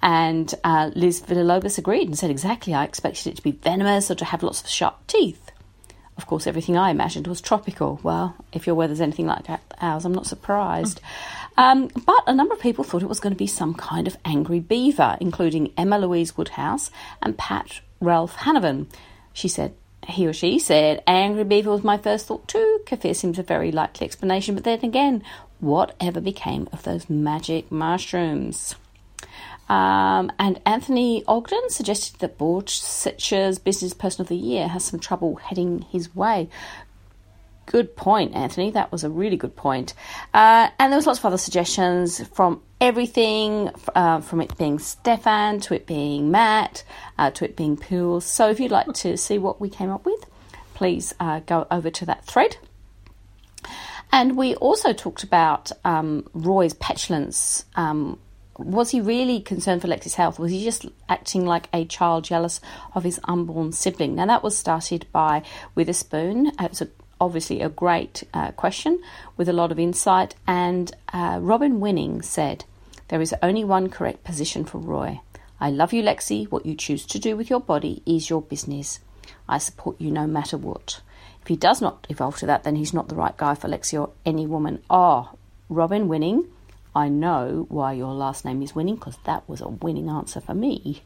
S19: And uh, Liz Villalobos agreed and said, Exactly, I expected it to be venomous or to have lots of sharp teeth. Of course, everything I imagined was tropical. Well, if your weather's anything like ours, I'm not surprised. Um, but a number of people thought it was going to be some kind of angry beaver, including Emma Louise Woodhouse and Pat Ralph Hanavan. She said, he or she said, Angry Beaver was my first thought too. Kefir seems a very likely explanation, but then again, whatever became of those magic mushrooms? Um, and Anthony Ogden suggested that Borsetshire's Business Person of the Year has some trouble heading his way. Good point, Anthony. That was a really good point. Uh, and there was lots of other suggestions from everything, uh, from it being Stefan to it being Matt uh, to it being Pools. So if you'd like to see what we came up with, please uh, go over to that thread. And we also talked about um, Roy's petulance. Um, was he really concerned for Lexi's health? Was he just acting like a child jealous of his unborn sibling? Now, that was started by Witherspoon. It was a obviously a great uh, question with a lot of insight. And uh, Robin Winning said, There is only one correct position for Roy. I love you, Lexi. What you choose to do with your body is your business. I support you no matter what. If he does not evolve to that, then he's not the right guy for Lexi or any woman. Ah, oh, Robin Winning, I know why your last name is Winning because that was a winning answer for me.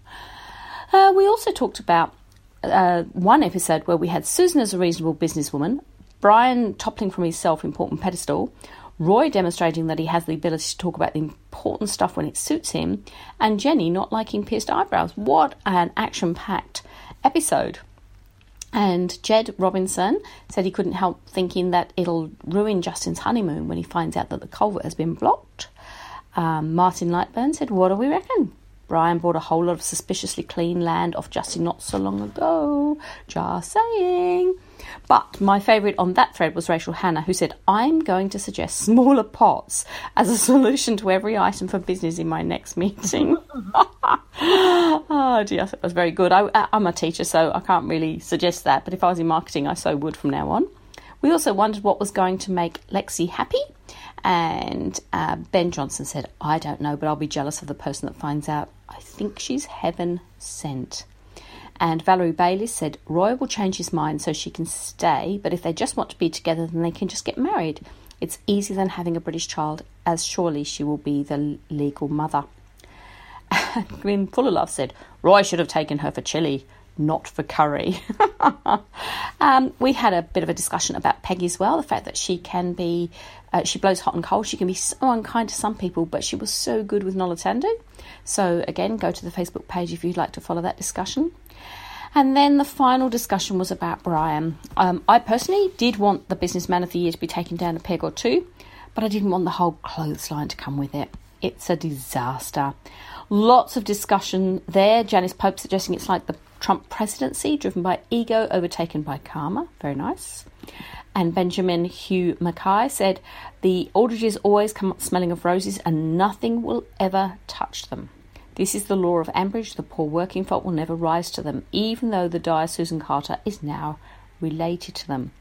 S19: Uh, we also talked about uh, one episode where we had Susan as a reasonable businesswoman, Brian toppling from his self important pedestal, Roy demonstrating that he has the ability to talk about the important stuff when it suits him, and Jenny not liking pierced eyebrows. What an action packed episode! And Jed Robinson said he couldn't help thinking that it'll ruin Justin's honeymoon when he finds out that the culvert has been blocked. Um, Martin Lightburn said, What do we reckon? Brian bought a whole lot of suspiciously clean land off Justin not so long ago. Just saying. But my favourite on that thread was Rachel Hannah, who said, I'm going to suggest smaller pots as a solution to every item for business in my next meeting. oh dear, that was very good. I, I'm a teacher, so I can't really suggest that, but if I was in marketing, I so would from now on. We also wondered what was going to make Lexi happy. And uh, Ben Johnson said, I don't know, but I'll be jealous of the person that finds out. I think she's heaven sent. And Valerie Bailey said, Roy will change his mind so she can stay, but if they just want to be together, then they can just get married. It's easier than having a British child, as surely she will be the legal mother. Glenn Full of Love said, Roy should have taken her for chili, not for curry. um, we had a bit of a discussion about Peggy as well, the fact that she can be, uh, she blows hot and cold. She can be so unkind to some people, but she was so good with Noluthando. So, again, go to the Facebook page if you'd like to follow that discussion. And then the final discussion was about Brian. Um, I personally did want the Businessman of the Year to be taken down a peg or two, but I didn't want the whole clothesline to come with it. It's a disaster. Lots of discussion there. Janice Pope suggesting it's like the Trump presidency, driven by ego, overtaken by karma. Very nice. And Benjamin Hugh Mackay said, The Aldridges always come up smelling of roses and nothing will ever touch them. This is the law of Ambridge. The poor working folk will never rise to them, even though the dire Susan Carter is now related to them.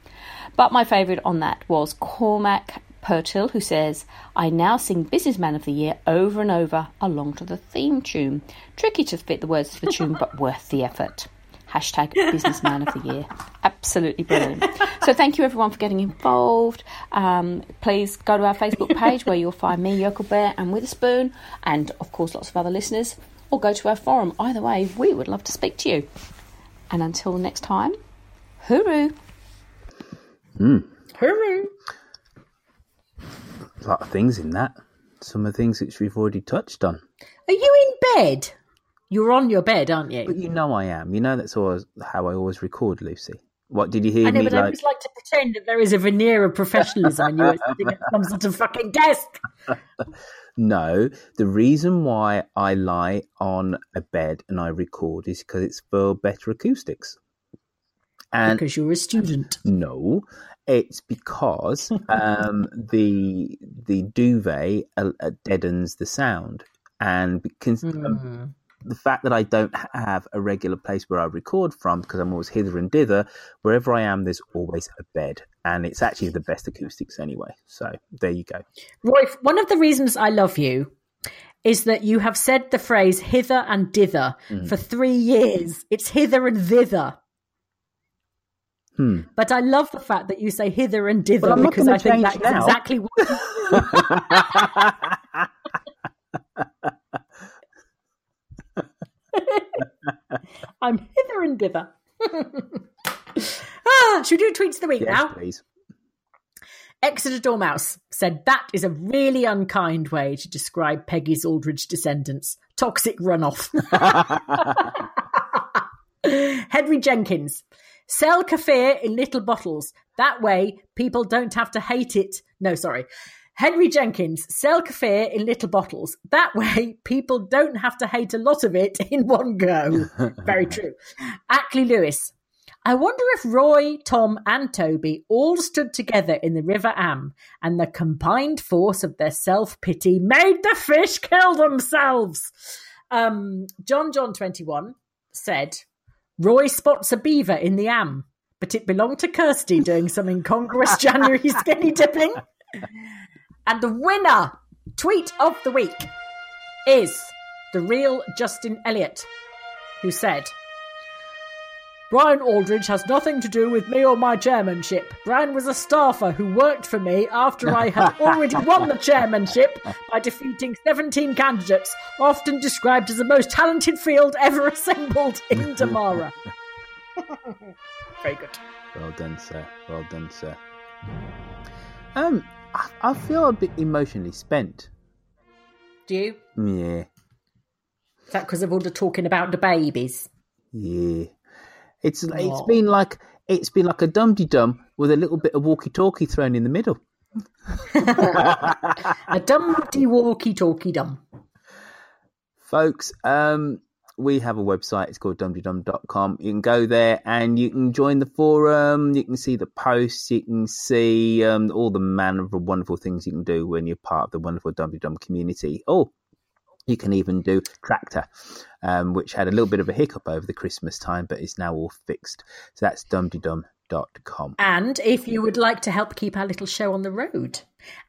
S19: But my favourite on that was Cormac Pertil, who says, I now sing Businessman of the Year over and over along to the theme tune. Tricky to fit the words to the tune, but worth the effort. Hashtag Businessman of the Year. Absolutely brilliant. So thank you everyone for getting involved. Um, please go to our Facebook page where you'll find me, Yokel Bear, and Witherspoon, and of course lots of other listeners, or go to our forum. Either way, we would love to speak to you. And until next time, hooroo.
S1: Hmm.
S6: Hooroo.
S1: A lot of things in that. Some of the things which we've already touched on.
S6: Are you in bed? You're on your bed, aren't you?
S1: But you know I am. You know that's always how I always record, Lucy. What did you hear
S6: I know,
S1: me
S6: but I always like to pretend that there is a veneer of professionalism sitting at some sort of fucking desk.
S1: No, the reason why I lie on a bed and I record is because it's for better acoustics. And
S6: because you're a student.
S1: No, it's because um, the the duvet uh, uh, deadens the sound, and because um, the fact that I don't have a regular place where I record from, because I'm always hither and dither, wherever I am, there's always a bed, and it's actually the best acoustics anyway. So there you go.
S6: Roy, one of the reasons I love you is that you have said the phrase hither and dither
S1: Mm.
S6: for three years. It's hither and thither.
S1: Hmm.
S6: But I love the fact that you say hither and dither
S1: Well,
S6: because I think that's
S1: now.
S6: exactly what. I'm hither and dither. ah, should we do tweets of the week
S1: Yes,
S6: now?
S1: please.
S6: Exeter Dormouse said that is a really unkind way to describe Peggy's Aldridge descendants. Toxic runoff. Henry Jenkins. Sell kefir in little bottles. That way, people don't have to hate it. No, sorry. Henry Jenkins. Sell kefir in little bottles. That way, people don't have to hate a lot of it in one go. Very true. Ackley Lewis. I wonder if Roy, Tom, and Toby all stood together in the River Am, and the combined force of their self pity made the fish kill themselves. Um, John John 21 said, Roy spots a beaver in the Am, but it belonged to Kirsty doing some incongruous January skinny dipping. And the winner tweet of the week is the real Justin Elliott, who said, Brian Aldridge has nothing to do with me or my chairmanship. Brian was a staffer who worked for me after I had already won the chairmanship by defeating 17 candidates, often described as the most talented field ever assembled in Damara. Very good.
S1: Well done, sir. Well done, sir. Um, I, I feel a bit emotionally spent.
S6: Do you?
S1: Yeah,
S6: Is that because of all the talking about the babies?
S1: yeah. It's it's been like it's been like a dum dum with a little bit of walkie talkie thrown in the middle.
S6: a dumpty walkie talkie dum.
S1: Folks, um, we have a website. It's called dumteedum.com. You can go there and you can join the forum. You can see the posts. You can see um, all the manner of wonderful things you can do when you're part of the wonderful Dum Dum community. Oh, you can even do Tractor, um, which had a little bit of a hiccup over the Christmas time, but is now all fixed. So that's dumteedum.com.
S6: And if you would like to help keep our little show on the road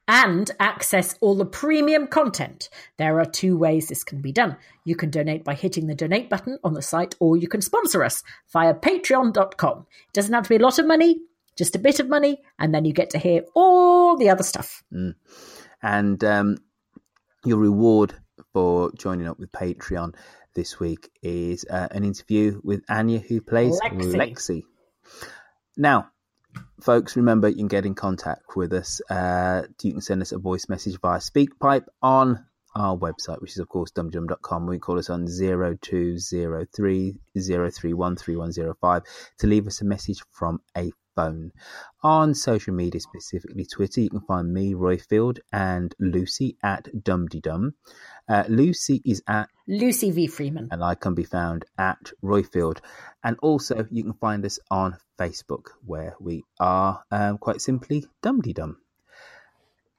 S6: and access all the premium content, there are two ways this can be done. You can donate by hitting the donate button on the site, or you can sponsor us via patreon.com. It doesn't have to be a lot of money, just a bit of money, and then you get to hear all the other stuff.
S1: Mm. And um, your reward for joining up with Patreon this week is uh, an interview with Anya, who plays
S6: Lexi.
S1: Lexi. Now, folks, remember you can get in contact with us. Uh, you can send us a voice message via SpeakPipe on our website, which is of course dumdum.com. We call us on 0203 031 3105 to leave us a message from a phone. On social media, specifically Twitter, you can find me, Roifield, and Lucy at dumteedum. Uh, Lucy is at
S6: Lucy V. Freeman.
S1: and I can be found at Roifield. And also, you can find us on Facebook, where we are um, quite simply Dum Tee Dum.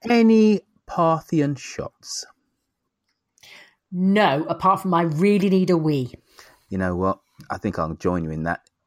S1: Any Parthian shots?
S6: No, apart from I really need a wee.
S1: You know what? I think I'll join you in that.